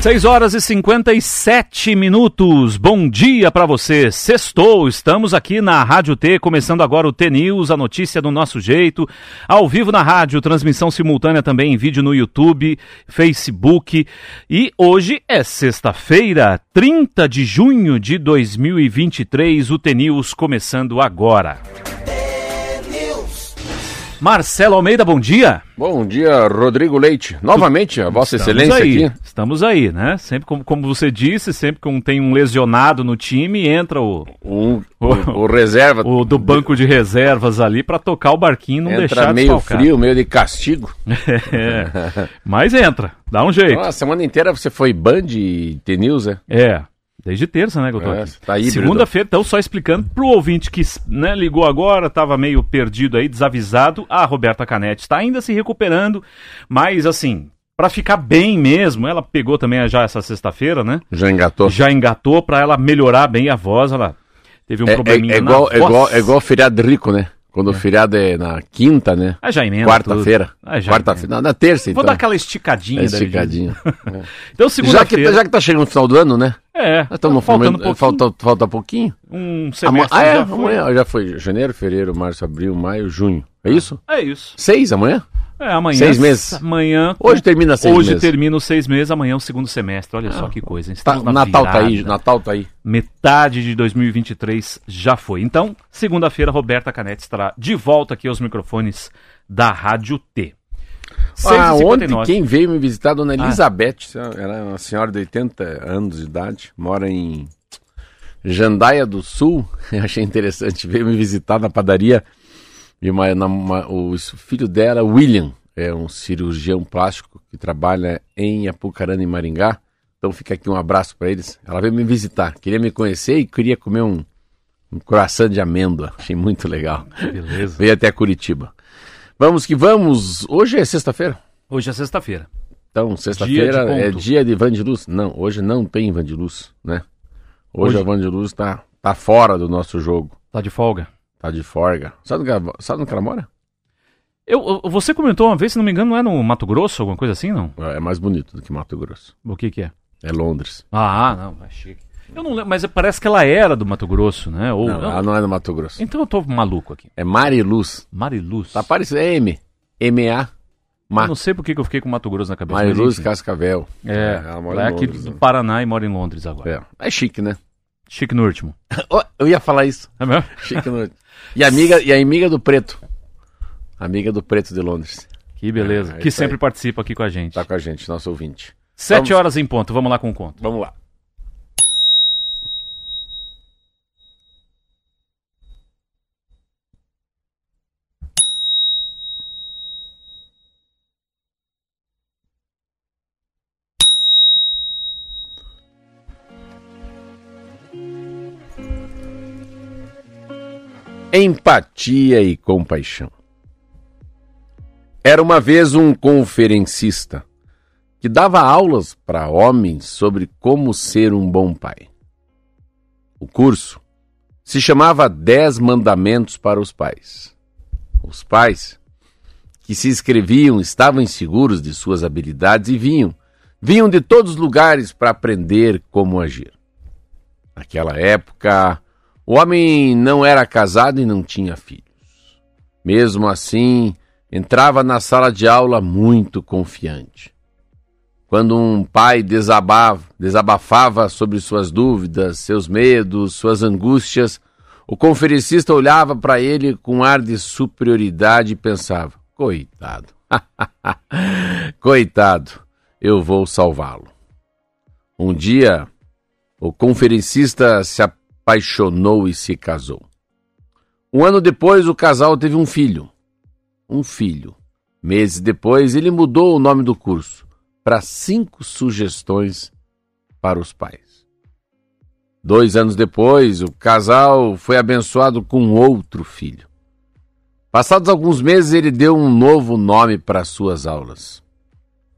6 horas e 57 minutos. Bom dia para você. Sextou. Estamos aqui na Rádio T, começando agora o T News, a notícia do nosso jeito. Ao vivo na rádio, transmissão simultânea também em vídeo no YouTube, Facebook. E hoje é sexta-feira, 30 de junho de 2023. O T News começando agora. Marcelo Almeida, bom dia. Bom dia, Rodrigo Leite. Novamente, a Vossa Estamos Excelência aí, aqui. Estamos aí, né? Sempre como, como você disse, sempre que um- tem um lesionado no time, entra o, Um, o, o reserva o do banco de reservas ali pra tocar o barquinho e não entra deixar meio desfalcar. frio, meio de castigo. É. Mas entra, dá um jeito. Então, a semana inteira você foi Band e T-News, é? É. Desde terça, né, tô É, tá. Segunda-feira, então, só explicando pro ouvinte que né, ligou agora, tava meio perdido aí, desavisado. A Roberta Canetti está ainda se recuperando, mas assim, pra ficar bem mesmo, ela pegou também já essa sexta-feira, né? Já engatou. Já engatou pra ela melhorar bem a voz, ela teve um É, é, probleminha é na igual, é, voz. igual, é igual feriado rico, né? Quando o feriado é na quinta, né? Ah, já emenda Quarta-feira. Ah, já Quarta-feira. Na, na terça, Vou então. dar aquela esticadinha. É David. esticadinho. Então, já, que, segunda-feira... já que tá chegando no final do ano, né? É, Nós estamos tá faltando pouquinho. falta, falta pouquinho. Um Ama- semestre ah, é, já foi. amanhã já foi janeiro, fevereiro, março, abril, maio, junho. É isso? É isso. Seis amanhã? É, amanhã. Seis meses. Amanhã. Hoje termina seis Hoje meses. termina os seis meses, amanhã é o segundo semestre. Olha só que coisa. Tá, Natal tá aí. Natal tá aí. Metade de 2023 já foi. Então, segunda-feira, Roberta Canetti estará de volta aqui aos microfones da Rádio T. Ah, 6h59. ontem quem veio me visitar, dona Ah. Elizabeth, ela é uma senhora de 80 anos de idade, mora em Jandaia do Sul, eu achei interessante, veio me visitar na padaria, e uma, uma- o filho dela, William, é um cirurgião plástico que trabalha em Apucarana, em Maringá, então fica aqui um abraço para eles. Ela veio me visitar, queria me conhecer e queria comer um, um croissant de amêndoa, achei muito legal. Beleza. Veio até Curitiba. Vamos que vamos, hoje é sexta-feira. Hoje é sexta-feira. Então, sexta-feira é dia de Van de Luz. Não, hoje não tem Van de Luz, né? Hoje, Hoje- a Van de Luz tá, tá fora do nosso jogo. Tá de folga. Tá de forga. Sabe onde ela, sabe onde ela mora? Eu, eu- você comentou uma vez, se não me engano, não é no Mato Grosso, alguma coisa assim, não? É mais bonito do que Mato Grosso. O que que é? É Londres. Ah, não, é chique. Eu não lembro, mas parece que ela era do Mato Grosso, né? Ou, Não, ela não é no Mato Grosso. Então eu tô maluco aqui. É Mariluz. Mariluz. Tá parecendo. É M. M-A. Eu Ma. não sei por que eu fiquei com Mato Grosso na cabeça. Mariluz. Cascavel. É, ela ela mora é em aqui Londres. do né? Paraná e mora em Londres agora. É. é chique, né? Chique no último. Ó, eu ia falar isso. É mesmo? Chique no... E a amiga, e a amiga do Preto. Amiga do Preto de Londres. Que beleza. É, que isso sempre aí. participa aqui com a gente. Tá com a gente, nosso ouvinte. Sete vamos- horas em ponto, vamos lá com o conto. Vamos lá. Empatia e compaixão. Era uma vez um conferencista que dava aulas para homens sobre como ser um bom pai. O curso se chamava Dez Mandamentos para os Pais. Os pais que se inscreviam estavam inseguros de suas habilidades e vinham, vinham de todos os lugares para aprender como agir. Naquela época, o homem não era casado e não tinha filhos. Mesmo assim, entrava na sala de aula muito confiante. Quando um pai desabava, desabafava sobre suas dúvidas, seus medos, suas angústias, o conferencista olhava para ele com ar de superioridade e pensava: coitado, coitado, eu vou salvá-lo. Um dia, o conferencista se apaixonou e se casou. Um ano depois, o casal teve um filho. Um filho. Meses depois, ele mudou o nome do curso para cinco sugestões para os pais. Dois anos depois, o casal foi abençoado com outro filho. Passados alguns meses, ele deu um novo nome para suas aulas.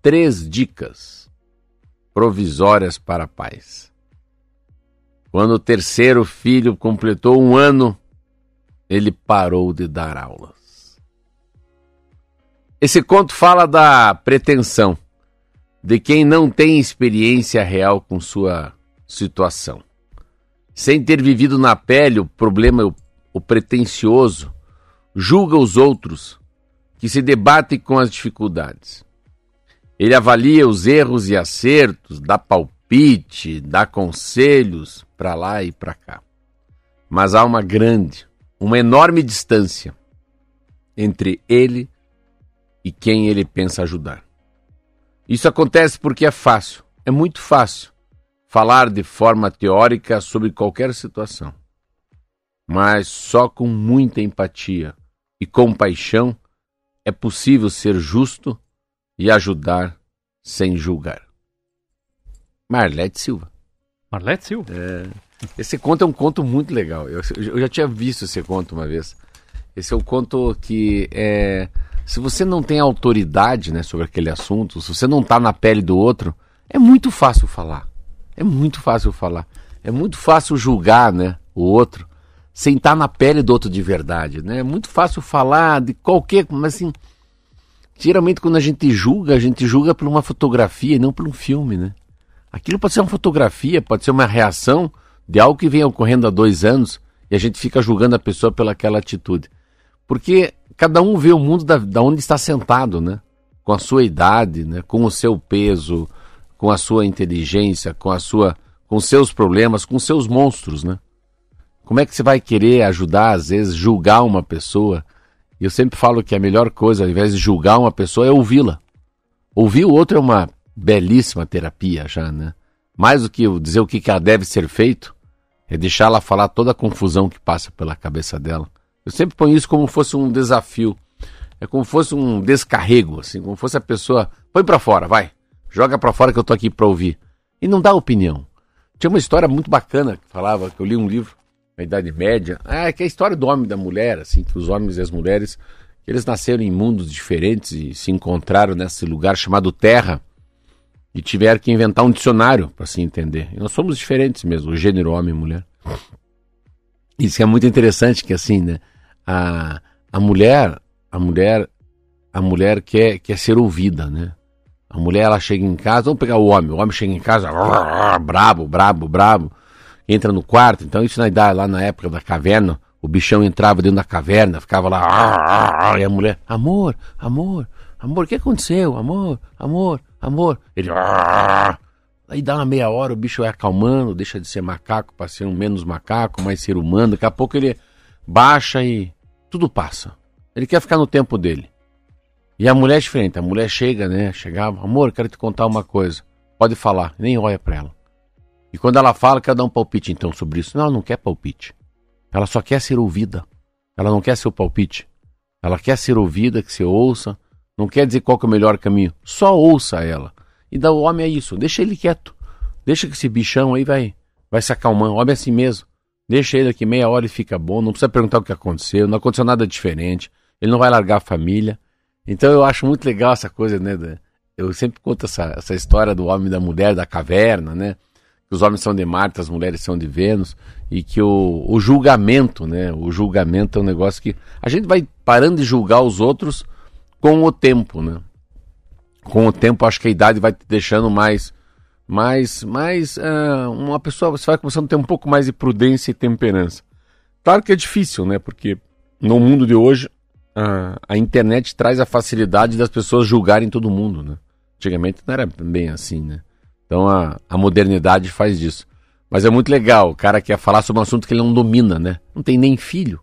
Três dicas provisórias para pais. Quando o terceiro filho completou um ano, ele parou de dar aulas. Esse conto fala da pretensão de quem não tem experiência real com sua situação. Sem ter vivido na pele o problema, o pretensioso, julga os outros que se debatem com as dificuldades. Ele avalia os erros e acertos, dá palpite, dá conselhos para lá e para cá. Mas há uma grande, uma enorme distância entre ele e quem ele pensa ajudar. Isso acontece porque é fácil, é muito fácil falar de forma teórica sobre qualquer situação. Mas só com muita empatia e compaixão é possível ser justo e ajudar sem julgar. Marlete Silva. Marlete Silva? É, esse conto é um conto muito legal. Eu, eu, já tinha visto esse conto uma vez. Esse é o conto que é. Se você não tem autoridade né, sobre aquele assunto, se você não está na pele do outro, é muito fácil falar. É muito fácil falar. É muito fácil julgar né, o outro sem estar na pele do outro de verdade. Né? É muito fácil falar de qualquer. Mas assim. Geralmente quando a gente julga, a gente julga por uma fotografia e não por um filme, né? Aquilo pode ser uma fotografia, pode ser uma reação de algo que vem ocorrendo há dois anos e a gente fica julgando a pessoa pelaquela atitude. Porque cada um vê o mundo da, da onde está sentado, né? Com a sua idade, né? Com o seu peso, com a sua inteligência, com a sua, com seus problemas, com seus monstros, né? Como é que você vai querer ajudar, às vezes, julgar uma pessoa? Eu sempre falo que a melhor coisa, ao invés de julgar uma pessoa, é ouvi-la. Ouvir o outro é uma belíssima terapia já, né? Mais do que dizer o que ela deve ser feito, é deixar ela falar toda a confusão que passa pela cabeça dela. Eu sempre ponho isso como fosse um desafio. É como fosse um descarrego, assim, como fosse a pessoa, põe para fora, vai. Joga para fora que eu tô aqui para ouvir. E não dá opinião. Tinha uma história muito bacana que falava, que eu li um livro na Idade Média, ah, que é a história do homem e da mulher, assim, que os homens e as mulheres, eles nasceram em mundos diferentes e se encontraram nesse lugar chamado Terra e tiveram que inventar um dicionário para se entender. E nós somos diferentes mesmo, o gênero homem e mulher. Isso é muito interessante que assim, né? A, a mulher, a mulher, a mulher quer, quer ser ouvida, né? A mulher ela chega em casa, vamos pegar o homem, o homem chega em casa, brabo, brabo, brabo, entra no quarto. Então, isso na idade, lá na época da caverna, o bichão entrava dentro da caverna, ficava lá, e a mulher, amor, amor, amor, o que aconteceu? Amor, amor, amor. Ele, aí dá uma meia hora, o bicho vai acalmando, deixa de ser macaco para ser um menos macaco, mais ser humano. Daqui a pouco ele baixa e tudo passa. Ele quer ficar no tempo dele. E a mulher é diferente, a mulher chega, né? Chegava, amor, quero te contar uma coisa. Pode falar, nem olha para ela. E quando ela fala, quer dar um palpite então sobre isso. Não, ela não quer palpite. Ela só quer ser ouvida. Ela não quer seu palpite. Ela quer ser ouvida, que você ouça. Não quer dizer qual é o melhor caminho. Só ouça ela. E dá o homem é isso. Deixa ele quieto. Deixa que esse bichão aí vai, vai se acalmando. O homem é assim mesmo. Deixa ele aqui meia hora e fica bom. Não precisa perguntar o que aconteceu. Não aconteceu nada diferente. Ele não vai largar a família. Então eu acho muito legal essa coisa, né? Eu sempre conto essa, essa história do homem e da mulher, da caverna, né? que os homens são de Marte, as mulheres são de Vênus, e que o, o julgamento, né? O julgamento é um negócio que a gente vai parando de julgar os outros com o tempo, né? Com o tempo, acho que a idade vai te deixando mais, mais, mais uh, uma pessoa, você vai começando a ter um pouco mais de prudência e temperança. Claro que é difícil, né? Porque no mundo de hoje uh, a internet traz a facilidade das pessoas julgarem todo mundo, né? Antigamente não era bem assim, né? Então a, a modernidade faz isso. Mas é muito legal, o cara quer falar sobre um assunto que ele não domina, né? Não tem nem filho.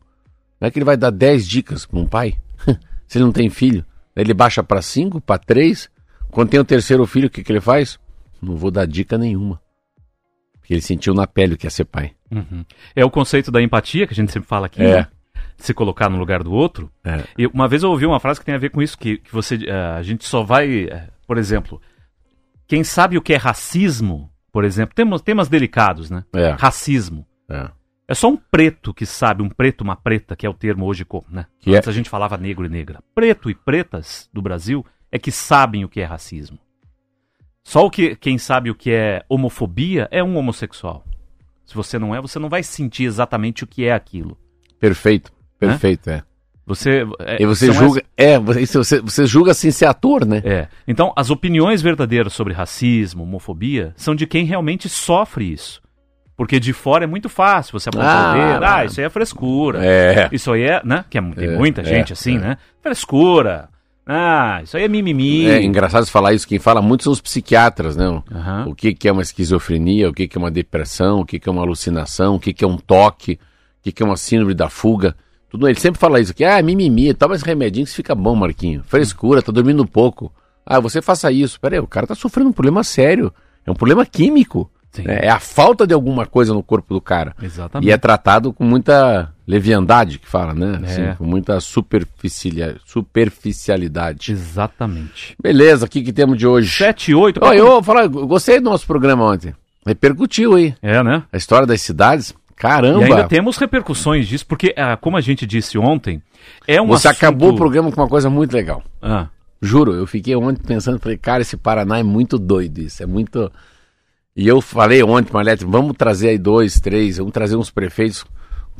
Não é que ele vai dar 10 dicas para um pai? Se ele não tem filho. Ele baixa para 5, para 3. Quando tem o terceiro filho, o que, que ele faz? Não vou dar dica nenhuma. Porque ele sentiu na pele o que é ser pai. Uhum. É o conceito da empatia que a gente sempre fala aqui, é. né? Se colocar no lugar do outro. É. E uma vez eu ouvi uma frase que tem a ver com isso, que, que você, uh, a gente só vai, uh, por exemplo, quem sabe o que é racismo, por exemplo, temos temas delicados, né? É. Racismo. É. É só um preto que sabe, um preto, uma preta, que é o termo hoje, né? Que Antes é... a gente falava negro e negra. Preto e pretas do Brasil é que sabem o que é racismo. Só o que quem sabe o que é homofobia é um homossexual. Se você não é, você não vai sentir exatamente o que é aquilo. Perfeito, perfeito, é. Você, é, e você julga, é, você, você julga sem ser ator, né? É. Então, as opiniões verdadeiras sobre racismo, homofobia, são de quem realmente sofre isso. Porque de fora é muito fácil você apontar ah, o dedo, ah, isso aí é frescura. É. Isso aí é, né? Que é, tem é, muita gente é, assim, é. né? Frescura. Ah, isso aí é mimimi. É engraçado falar isso. Quem fala muito são os psiquiatras, né? Uhum. O que, que é uma esquizofrenia, o que, que é uma depressão, o que, que é uma alucinação, o que, que é um toque, o que, que é uma síndrome da fuga. Tudo, ele sempre fala isso aqui, ah, mimimi, toma esse remedinho que fica bom, Marquinho. Frescura, tá dormindo pouco. Ah, você faça isso. Peraí, o cara tá sofrendo um problema sério. É um problema químico. Né? É a falta de alguma coisa no corpo do cara. Exatamente. E é tratado com muita leviandade, que fala, né? Assim, é. com muita superficialidade. Exatamente. Beleza, o que, que temos de hoje? 7, 8. Oh, eu, falar, eu gostei do nosso programa ontem. Repercutiu aí. É, né? A história das cidades. Caramba! E ainda temos repercussões disso, porque, ah, como a gente disse ontem, é um Você assunto... acabou o programa com uma coisa muito legal. Ah. Juro, eu fiquei ontem pensando, falei, cara, esse Paraná é muito doido isso, é muito... E eu falei ontem, Marlete, vamos trazer aí dois, três, vamos trazer uns prefeitos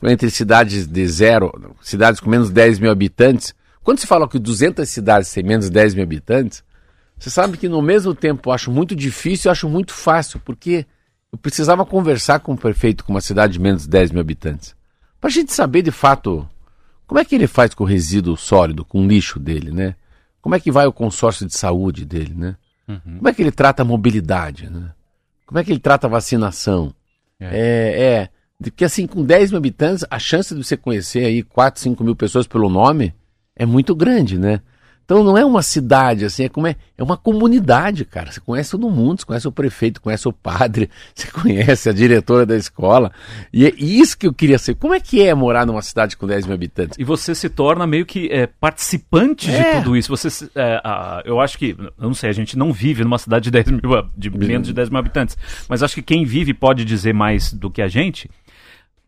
entre cidades de zero, cidades com menos de 10 mil habitantes. Quando se fala que 200 cidades têm menos de 10 mil habitantes, você sabe que no mesmo tempo eu acho muito difícil e acho muito fácil, porque eu precisava conversar com o prefeito com uma cidade de menos de 10 mil habitantes. Para a gente saber de fato como é que ele faz com o resíduo sólido, com o lixo dele, né? Como é que vai o consórcio de saúde dele, né? Uhum. Como é que ele trata a mobilidade, né? Como é que ele trata a vacinação? É, é, é porque assim, com 10 mil habitantes, a chance de você conhecer aí 4, 5 mil pessoas pelo nome é muito grande, né? Então não é uma cidade assim, é como é, é uma comunidade, cara. Você conhece todo mundo, você conhece o prefeito, conhece o padre, você conhece a diretora da escola. E é isso que eu queria saber. Como é que é morar numa cidade com 10 mil habitantes? E você se torna meio que é, participante é. de tudo isso. Você, é, a, eu acho que, eu não sei, a gente não vive numa cidade de 10 mil, de menos de 10 mil habitantes, mas acho que quem vive pode dizer mais do que a gente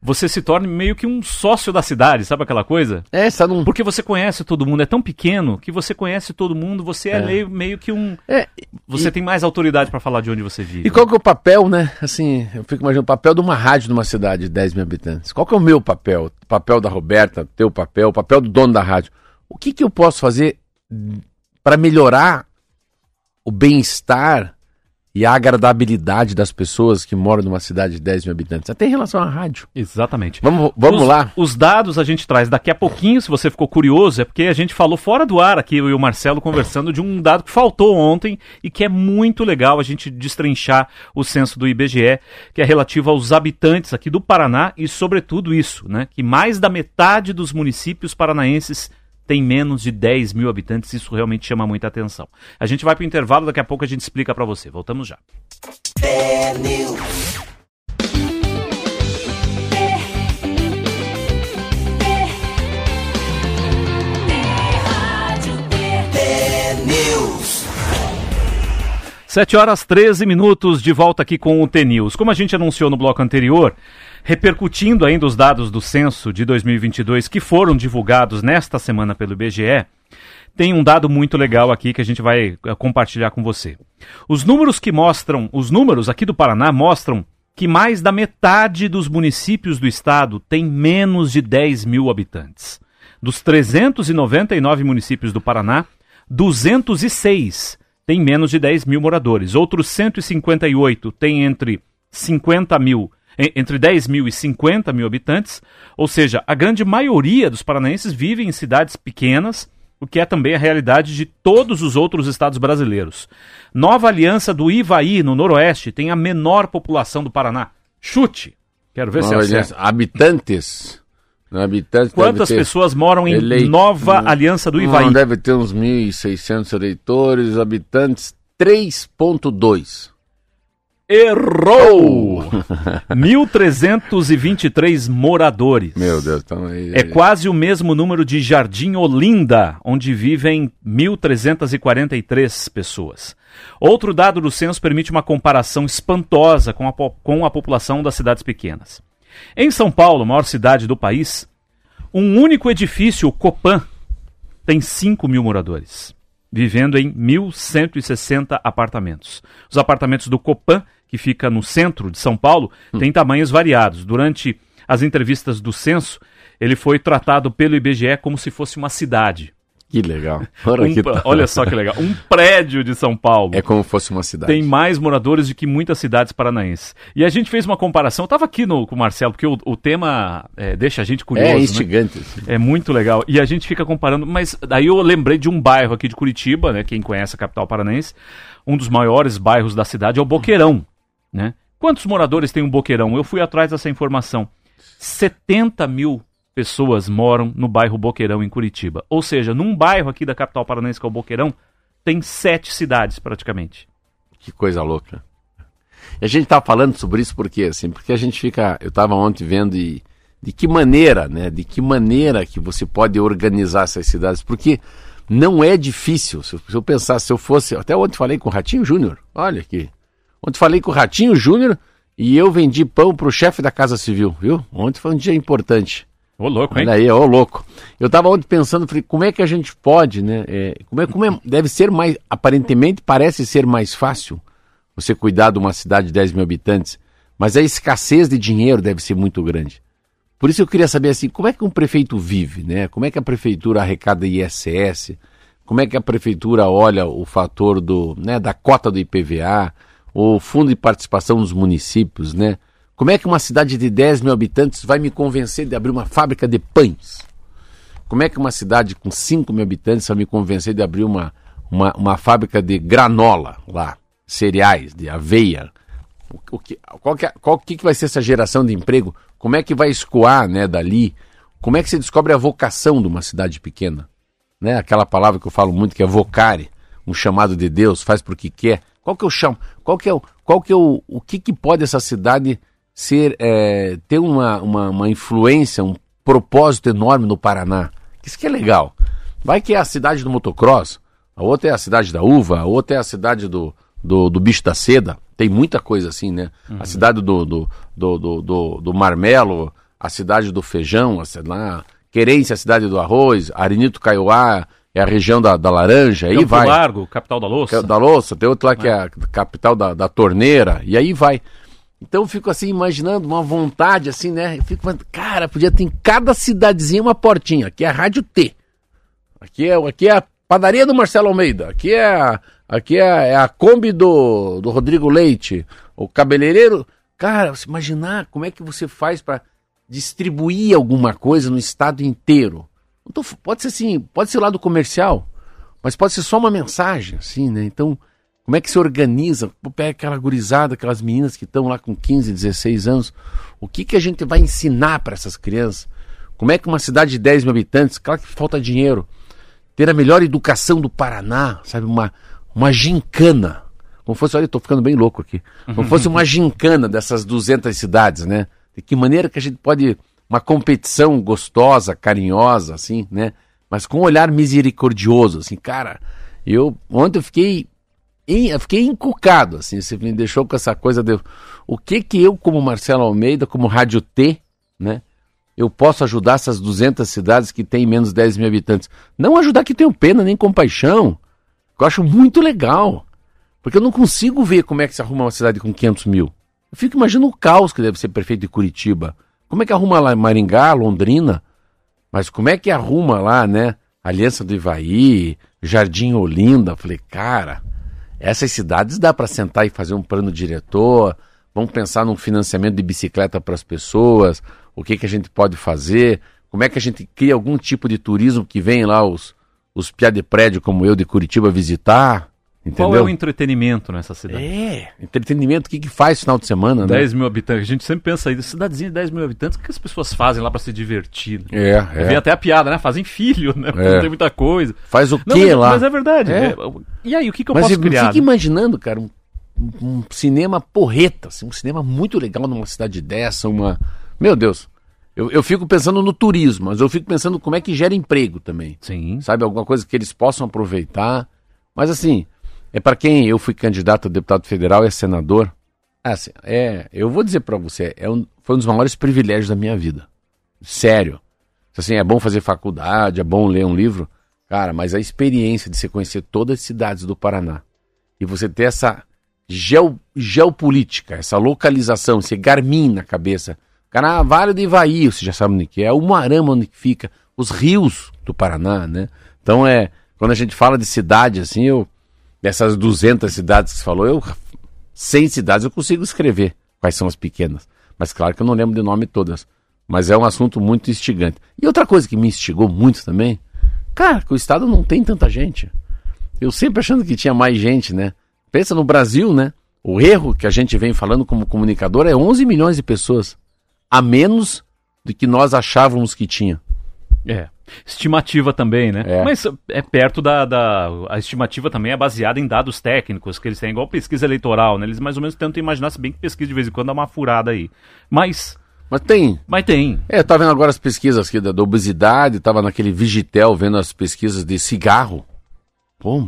você se torne meio que um sócio da cidade, sabe aquela coisa? É, está num... Porque você conhece todo mundo, é tão pequeno que você conhece todo mundo, você é, é meio, meio que um... É, você e... tem mais autoridade para falar de onde você vive. E qual que é o papel, né? Assim, eu fico imaginando o papel de uma rádio numa cidade de 10 mil habitantes. Qual que é o meu papel? O papel da Roberta, teu papel, o papel do dono da rádio. O que que eu posso fazer para melhorar o bem-estar e a agradabilidade das pessoas que moram numa cidade de 10 mil habitantes, até em relação à rádio. Exatamente. Vamos, vamos os, lá? Os dados a gente traz daqui a pouquinho, se você ficou curioso, é porque a gente falou fora do ar aqui, eu e o Marcelo conversando de um dado que faltou ontem e que é muito legal a gente destrinchar o censo do IBGE, que é relativo aos habitantes aqui do Paraná e sobretudo isso, né, que mais da metade dos municípios paranaenses tem menos de 10 mil habitantes, isso realmente chama muita atenção. A gente vai para o intervalo, daqui a pouco a gente explica para você. Voltamos já. Sete horas 13 minutos de volta aqui com o T-News. Como a gente anunciou no bloco anterior, Repercutindo ainda os dados do censo de 2022 que foram divulgados nesta semana pelo IBGE, tem um dado muito legal aqui que a gente vai eh, compartilhar com você. Os números que mostram, os números aqui do Paraná mostram que mais da metade dos municípios do estado tem menos de 10 mil habitantes. Dos 399 municípios do Paraná, 206 têm menos de 10 mil moradores. Outros 158 têm entre 50 mil entre 10 mil e 50 mil habitantes, ou seja, a grande maioria dos paranaenses vive em cidades pequenas, o que é também a realidade de todos os outros estados brasileiros. Nova Aliança do Ivaí, no Noroeste, tem a menor população do Paraná. Chute. Quero ver Nova se é Habitantes. Habitantes Quantas pessoas moram em Eleit... Nova Aliança do Ivaí? Não, deve ter uns 1.600 eleitores, habitantes 3.2. Errou! 1.323 moradores. Meu Deus, então aí. É quase o mesmo número de Jardim Olinda, onde vivem 1.343 pessoas. Outro dado do censo permite uma comparação espantosa com a, com a população das cidades pequenas. Em São Paulo, maior cidade do país, um único edifício, o Copan, tem 5 mil moradores, vivendo em 1.160 apartamentos. Os apartamentos do Copan que fica no centro de São Paulo, hum. tem tamanhos variados. Durante as entrevistas do censo, ele foi tratado pelo IBGE como se fosse uma cidade. Que legal. Um, que olha só que legal. Um prédio de São Paulo. É como se fosse uma cidade. Tem mais moradores do que muitas cidades paranaenses. E a gente fez uma comparação. Eu estava aqui no, com o Marcelo, porque o, o tema é, deixa a gente curioso. É né? instigante. Né? É muito legal. E a gente fica comparando. Mas daí eu lembrei de um bairro aqui de Curitiba, né? Quem conhece a capital paranaense. Um dos maiores bairros da cidade é o Boqueirão. Né? Quantos moradores tem um Boqueirão? Eu fui atrás dessa informação. 70 mil pessoas moram no bairro Boqueirão, em Curitiba. Ou seja, num bairro aqui da capital paranaense, que é o Boqueirão, tem sete cidades praticamente. Que coisa louca. E a gente estava falando sobre isso porque assim, porque a gente fica, eu estava ontem vendo e de que maneira, né? De que maneira que você pode organizar essas cidades? Porque não é difícil. Se eu pensar, se eu fosse, até ontem falei com o Ratinho Júnior. Olha aqui. Ontem falei com o Ratinho Júnior e eu vendi pão para o chefe da Casa Civil, viu? Ontem foi um dia importante. Ô, louco, hein? Olha aí, ô, louco. Eu tava ontem pensando, falei, como é que a gente pode, né? É, como é, como é, deve ser mais, aparentemente parece ser mais fácil você cuidar de uma cidade de 10 mil habitantes, mas a escassez de dinheiro deve ser muito grande. Por isso eu queria saber, assim, como é que um prefeito vive, né? Como é que a prefeitura arrecada ISS? Como é que a prefeitura olha o fator do, né, da cota do IPVA, o fundo de participação dos municípios, né? Como é que uma cidade de 10 mil habitantes vai me convencer de abrir uma fábrica de pães? Como é que uma cidade com 5 mil habitantes vai me convencer de abrir uma, uma, uma fábrica de granola lá, cereais, de aveia? O, o que, qual, que, é, qual que, que vai ser essa geração de emprego? Como é que vai escoar né, dali? Como é que se descobre a vocação de uma cidade pequena? Né? Aquela palavra que eu falo muito que é vocare, um chamado de Deus, faz porque quer. Qual que é o chamo? Qual que é o, qual que é o, o que, que pode essa cidade ser é, ter uma, uma, uma, influência, um propósito enorme no Paraná. Isso que é legal. Vai que é a cidade do motocross, a outra é a cidade da uva, a outra é a cidade do, do, do bicho da seda. Tem muita coisa assim, né? Uhum. A cidade do, do, do, do, do, marmelo, a cidade do feijão, a, lá, Querência, a cidade do arroz, Arenito Caiuá, é a região da, da laranja, aí vai. Largo, capital da louça. Da louça, tem outro lá que é, é a capital da, da torneira, e aí vai. Então eu fico assim imaginando uma vontade assim, né? Eu fico, cara, podia ter em cada cidadezinha uma portinha. Aqui é a Rádio T. Aqui é, aqui é a padaria do Marcelo Almeida. Aqui é a, aqui é, é a Kombi do, do Rodrigo Leite. O cabeleireiro. Cara, se imaginar como é que você faz para distribuir alguma coisa no estado inteiro. Então, pode ser assim, pode ser lado comercial, mas pode ser só uma mensagem, assim, né? Então, como é que se organiza? Pega aquela gurizada, aquelas meninas que estão lá com 15, 16 anos. O que, que a gente vai ensinar para essas crianças? Como é que uma cidade de 10 mil habitantes, claro que falta dinheiro, ter a melhor educação do Paraná, sabe? Uma, uma gincana. Como fosse, olha, eu estou ficando bem louco aqui. Como fosse uma gincana dessas 200 cidades, né? De que maneira que a gente pode. Uma competição gostosa, carinhosa, assim, né? Mas com um olhar misericordioso, assim, cara. Eu ontem eu fiquei eu fiquei encucado, assim, você me deixou com essa coisa de o que que eu, como Marcelo Almeida, como Rádio T, né, eu posso ajudar essas 200 cidades que têm menos de 10 mil habitantes. Não ajudar que tenho pena nem compaixão, que eu acho muito legal, porque eu não consigo ver como é que se arruma uma cidade com 500 mil. Eu fico imaginando o caos que deve ser prefeito de Curitiba. Como é que arruma lá Maringá, Londrina? Mas como é que arruma lá, né? Aliança do Ivaí, Jardim Olinda. Falei, cara, essas cidades dá para sentar e fazer um plano diretor, vamos pensar num financiamento de bicicleta para as pessoas, o que, que a gente pode fazer, como é que a gente cria algum tipo de turismo que vem lá os, os piá de prédio como eu de Curitiba visitar. Entendeu? Qual é o entretenimento nessa cidade? É, entretenimento, o que, que faz final de semana, 10 né? mil habitantes, a gente sempre pensa aí, cidadezinha de 10 mil habitantes, o que as pessoas fazem lá para se divertir? Né? É, é. Vem até a piada, né? Fazem filho, né? É. Não tem muita coisa. Faz o Não, quê mas, lá? Mas é verdade. É. E aí, o que, que eu mas posso criar? Fica imaginando, cara, um, um, cinema porreta, assim, um cinema muito legal numa cidade dessa, uma... Meu Deus, eu, eu, fico pensando no turismo, mas eu fico pensando como é que gera emprego também. Sim. Sabe, alguma coisa que eles possam aproveitar. Mas assim, é para quem eu fui candidato a deputado federal e a senador. É, assim, é, eu vou dizer para você, é um, foi um dos maiores privilégios da minha vida. Sério. Assim, é bom fazer faculdade, é bom ler um livro. Cara, mas a experiência de você conhecer todas as cidades do Paraná e você ter essa geo, geopolítica, essa localização, esse Garmin na cabeça Carnaval de Ivaí, você já sabe onde que é. O Marama, onde que fica. Os rios do Paraná, né? Então é, quando a gente fala de cidade, assim, eu, dessas 200 cidades que você falou, eu, 100 cidades eu consigo escrever quais são as pequenas. Mas claro que eu não lembro de nome todas. Mas é um assunto muito instigante. E outra coisa que me instigou muito também, cara, que o Estado não tem tanta gente. Eu sempre achando que tinha mais gente, né? Pensa no Brasil, né? O erro que a gente vem falando como comunicador é 11 milhões de pessoas a menos do que nós achávamos que tinha. É. Estimativa também, né? É. Mas é perto da, da, A estimativa também é baseada em dados técnicos que eles têm, igual pesquisa eleitoral, né? Eles mais ou menos tentam imaginar, se bem que pesquisa de vez em quando dá uma furada aí. Mas. Mas tem. Mas tem. É, eu tava vendo agora as pesquisas aqui da, da obesidade, tava naquele Vigitel vendo as pesquisas de cigarro. Pô,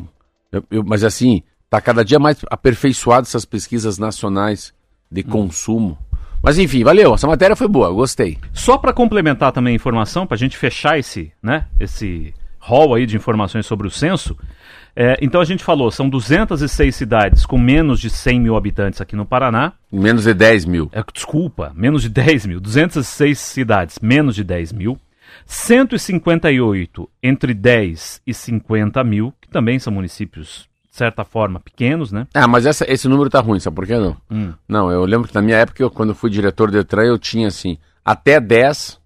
eu, eu, mas assim, tá cada dia mais aperfeiçoado essas pesquisas nacionais de hum. consumo. Mas enfim, valeu. Essa matéria foi boa, gostei. Só para complementar também a informação, para a gente fechar esse, né, esse hall aí de informações sobre o censo. É, então a gente falou, são 206 cidades com menos de 100 mil habitantes aqui no Paraná. Menos de 10 mil. É, desculpa, menos de 10 mil. 206 cidades, menos de 10 mil. 158 entre 10 e 50 mil, que também são municípios de certa forma, pequenos, né? Ah, mas essa, esse número tá ruim, sabe por que não? Hum. Não, eu lembro que na minha época, eu, quando eu fui diretor do Detran, eu tinha assim, até 10,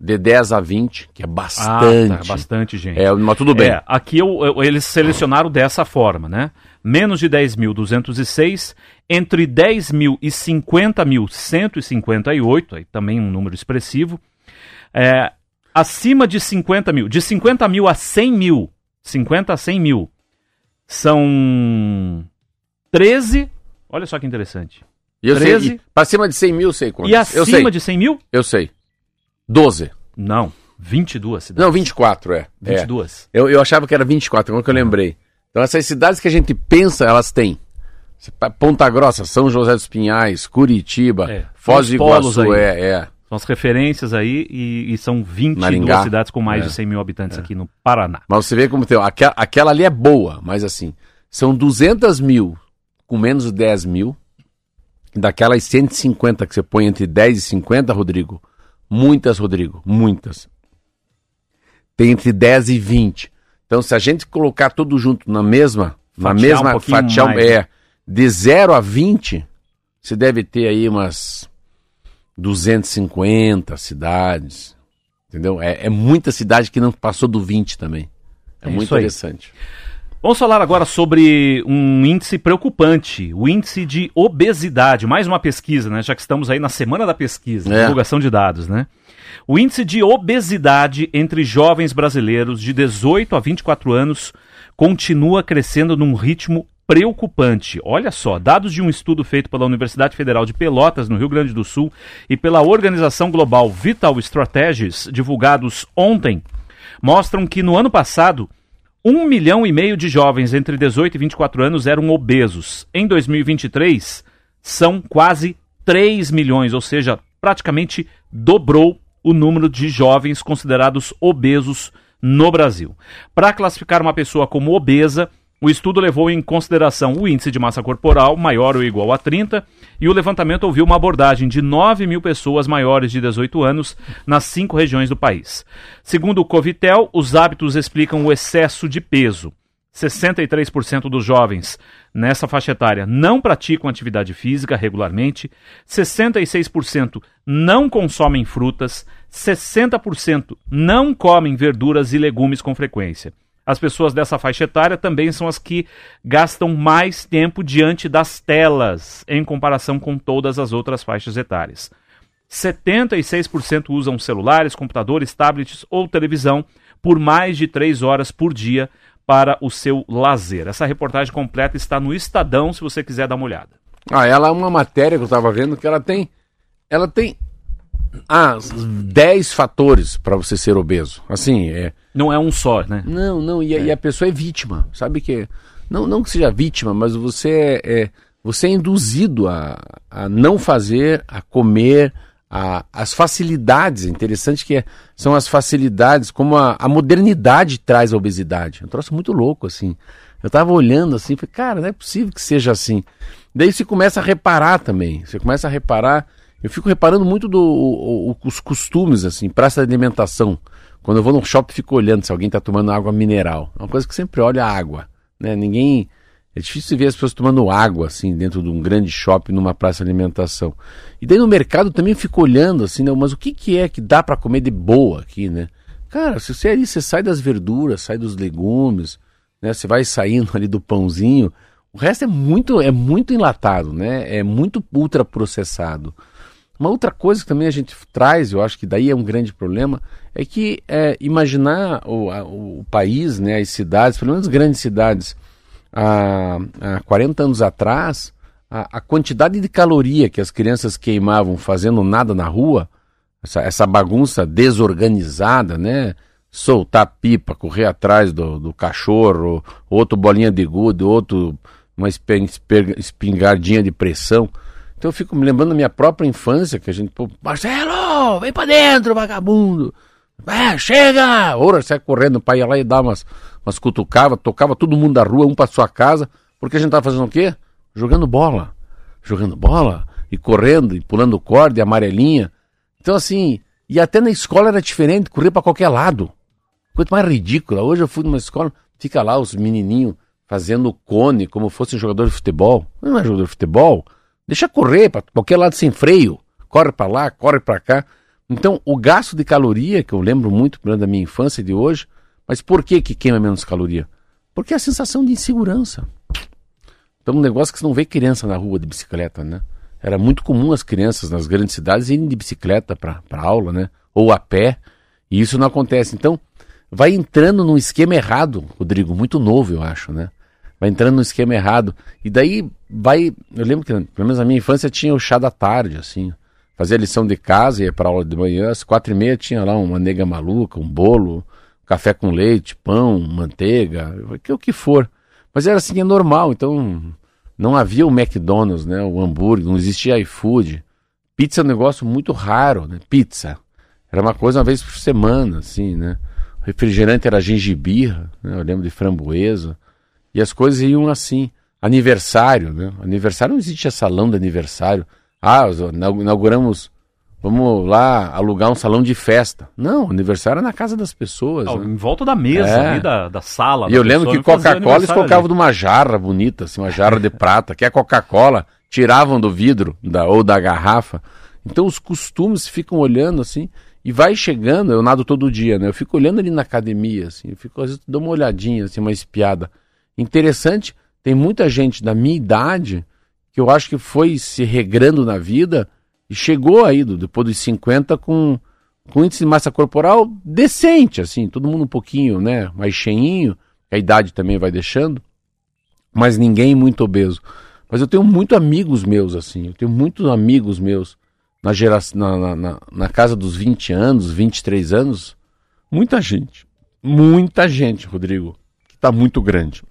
de 10 a 20, que é bastante. Ah, tá, bastante gente. É, mas tudo bem. É, aqui eu, eu, eles selecionaram dessa forma, né? Menos de 10 mil, 206. Entre 10 mil e 50 mil, 158. Aí também um número expressivo. É, acima de 50 mil. De 50 mil a 100 mil. 50 a 100 mil. São 13. Olha só que interessante. E eu 13. Sei, para cima de 100 mil, sei quantos. E acima eu sei. de 100 mil? Eu sei. 12. Não, 22 cidades. Não, 24, é. 22. É. Eu, eu achava que era 24, agora que eu lembrei. Então essas cidades que a gente pensa, elas têm. Ponta Grossa, São José dos Pinhais, Curitiba, é. Foz do Iguaçu, é, é. São as referências aí e, e são 22 Maringá. cidades com mais é. de 100 mil habitantes é. aqui no Paraná. Mas você vê como tem. Aquela, aquela ali é boa, mas assim, são 200 mil com menos de 10 mil. Daquelas 150 que você põe entre 10 e 50, Rodrigo, muitas, Rodrigo, muitas. Tem entre 10 e 20. Então, se a gente colocar tudo junto na mesma, fatiar na mesma um fatia, mais, é, né? de 0 a 20, você deve ter aí umas 250 cidades. Entendeu? É, é muita cidade que não passou do 20 também. É, é muito interessante. Vamos falar agora sobre um índice preocupante, o índice de obesidade. Mais uma pesquisa, né? Já que estamos aí na semana da pesquisa, é. divulgação de dados, né? O índice de obesidade entre jovens brasileiros de 18 a 24 anos continua crescendo num ritmo preocupante. Olha só, dados de um estudo feito pela Universidade Federal de Pelotas, no Rio Grande do Sul, e pela organização global Vital Strategies, divulgados ontem, mostram que no ano passado, um milhão e meio de jovens entre 18 e 24 anos eram obesos. Em 2023, são quase 3 milhões, ou seja, praticamente dobrou o número de jovens considerados obesos no Brasil. Para classificar uma pessoa como obesa, o estudo levou em consideração o índice de massa corporal maior ou igual a 30 e o levantamento ouviu uma abordagem de 9 mil pessoas maiores de 18 anos nas cinco regiões do país. Segundo o Covitel, os hábitos explicam o excesso de peso. 63% dos jovens nessa faixa etária não praticam atividade física regularmente, 66% não consomem frutas, 60% não comem verduras e legumes com frequência. As pessoas dessa faixa etária também são as que gastam mais tempo diante das telas em comparação com todas as outras faixas etárias. 76% usam celulares, computadores, tablets ou televisão por mais de 3 horas por dia para o seu lazer. Essa reportagem completa está no Estadão, se você quiser dar uma olhada. Ah, ela é uma matéria que eu estava vendo que ela tem, ela tem ah, 10 fatores para você ser obeso. Assim, é. Não é um só, né? Não, não, e, é. e a pessoa é vítima. Sabe que. Não, não que seja vítima, mas você é, é você é induzido a, a não fazer, a comer, a, as facilidades. Interessante que é, são as facilidades, como a, a modernidade traz a obesidade. É um troço muito louco, assim. Eu estava olhando assim, falei, cara, não é possível que seja assim. Daí você começa a reparar também. Você começa a reparar Eu fico reparando muito do, o, o, os costumes, assim, praça de alimentação. Quando eu vou no shopping, fico olhando se alguém está tomando água mineral. É uma coisa que sempre olha a água. Né? Ninguém. É difícil ver as pessoas tomando água, assim, dentro de um grande shopping, numa praça de alimentação. E daí no mercado também fico olhando, assim, né? Mas o que, que é que dá para comer de boa aqui, né? Cara, se você ali, você sai das verduras, sai dos legumes, né? Você vai saindo ali do pãozinho. O resto é muito, é muito enlatado, né? É muito ultraprocessado. Uma outra coisa que também a gente traz, eu acho que daí é um grande problema, é que é, imaginar o, a, o país, né, as cidades, pelo menos grandes cidades, há, há 40 anos atrás, a, a, quantidade de caloria que as crianças queimavam fazendo nada na rua, essa, essa bagunça desorganizada, né? Soltar pipa, correr atrás do, do cachorro, outro bolinha de gude, outro uma espingardinha de pressão. Então eu fico me lembrando da minha própria infância, que a gente, pô, Marcelo, vem pra dentro, vagabundo. É, chega! Ora, sai correndo, o pai ia lá e dava umas, umas cutucava, tocava todo mundo da rua, um pra sua casa, porque a gente tava fazendo o quê? Jogando bola. Jogando bola, e correndo, e pulando corda, e amarelinha. Então assim, e até na escola era diferente, correr para qualquer lado. Coisa mais ridícula. Hoje eu fui numa escola, fica lá os menininhos fazendo cone como fosse um jogador de futebol. Não é jogador de futebol, Deixa correr para qualquer lado sem freio. Corre para lá, corre para cá. Então, o gasto de caloria, que eu lembro muito da minha infância e de hoje, mas por que, que queima menos caloria? Porque é a sensação de insegurança. Então, um negócio que você não vê criança na rua de bicicleta, né? Era muito comum as crianças nas grandes cidades irem de bicicleta para aula, né? Ou a pé, e isso não acontece. Então, vai entrando num esquema errado, Rodrigo, muito novo, eu acho, né? vai entrando no esquema errado. E daí vai. Eu lembro que, pelo menos na minha infância, tinha o chá da tarde, assim. Fazia lição de casa, ia para aula de manhã, às quatro e meia tinha lá uma nega maluca, um bolo, café com leite, pão, manteiga, o que for. Mas era assim, é normal, então não havia o McDonald's, né, o hambúrguer, não existia iFood. Pizza é um negócio muito raro, né, pizza. Era uma coisa uma vez por semana, assim, né. O refrigerante era gengibirra, né, eu lembro de framboesa. E as coisas iam assim. Aniversário, né? Aniversário não existe salão de aniversário. Ah, inauguramos, vamos lá alugar um salão de festa. Não, aniversário é na casa das pessoas. Ah, né? Em volta da mesa, é. ali da, da sala. E da eu lembro que Coca-Cola eles colocavam numa jarra bonita, assim, uma jarra de prata, que é Coca-Cola, tiravam do vidro da, ou da garrafa. Então os costumes ficam olhando assim. E vai chegando, eu nado todo dia, né? Eu fico olhando ali na academia, assim, eu fico, às vezes, dou uma olhadinha, assim, uma espiada. Interessante, tem muita gente da minha idade que eu acho que foi se regrando na vida e chegou aí, depois dos 50, com, com índice de massa corporal decente, assim, todo mundo um pouquinho, né, mais cheinho, a idade também vai deixando, mas ninguém muito obeso. Mas eu tenho muitos amigos meus, assim, eu tenho muitos amigos meus na, na, na, na casa dos 20 anos, 23 anos, muita gente, muita gente, Rodrigo, que está muito grande.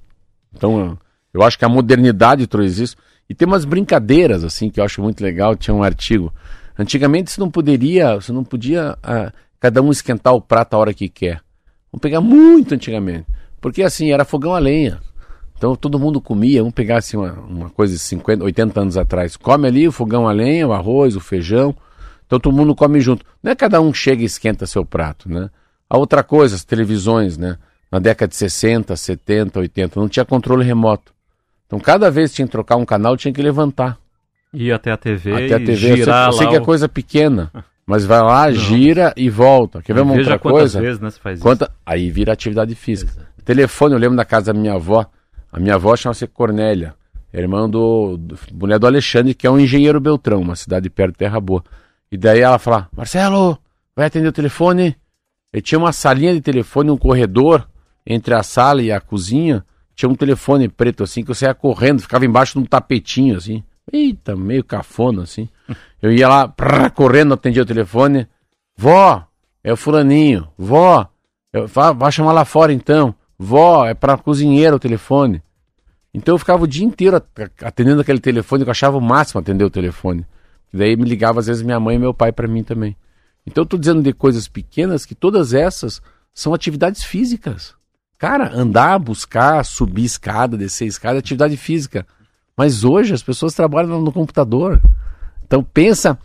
Então, eu acho que a modernidade trouxe isso. E tem umas brincadeiras, assim, que eu acho muito legal. Tinha um artigo. Antigamente você não poderia, você não podia ah, cada um esquentar o prato a hora que quer. Vamos pegar muito antigamente. Porque assim, era fogão a lenha. Então todo mundo comia, vamos pegar assim uma, uma coisa de 50, 80 anos atrás. Come ali o fogão a lenha, o arroz, o feijão. Então todo mundo come junto. Não é cada um chega e esquenta seu prato, né? A outra coisa, as televisões, né? na década de 60, 70, 80, não tinha controle remoto. Então cada vez que tinha que trocar um canal, tinha que levantar. Ir até a TV até a TV. girar eu sei, eu sei que é coisa pequena, mas vai lá, não. gira e volta. Quer ver uma outra coisa? Vezes, né, você faz Quanta... isso. Aí vira atividade física. Exato. Telefone, eu lembro da casa da minha avó. A minha avó chama-se Cornélia, irmã do, do mulher do Alexandre, que é um engenheiro Beltrão, uma cidade perto de Terra Boa. E daí ela fala: Marcelo, vai atender o telefone? Ele tinha uma salinha de telefone, um corredor entre a sala e a cozinha, tinha um telefone preto assim, que eu saía correndo, ficava embaixo de um tapetinho assim. Eita, meio cafona assim. Eu ia lá, prrr, correndo, atendia o telefone. Vó, é o fulaninho. Vó, eu, vai chamar lá fora então. Vó, é para cozinheiro o telefone. Então eu ficava o dia inteiro atendendo aquele telefone, eu achava o máximo atender o telefone. E daí me ligava às vezes minha mãe e meu pai para mim também. Então eu tô dizendo de coisas pequenas que todas essas são atividades físicas. Cara, andar, buscar, subir escada, descer escada é atividade física. Mas hoje as pessoas trabalham no computador. Então pensa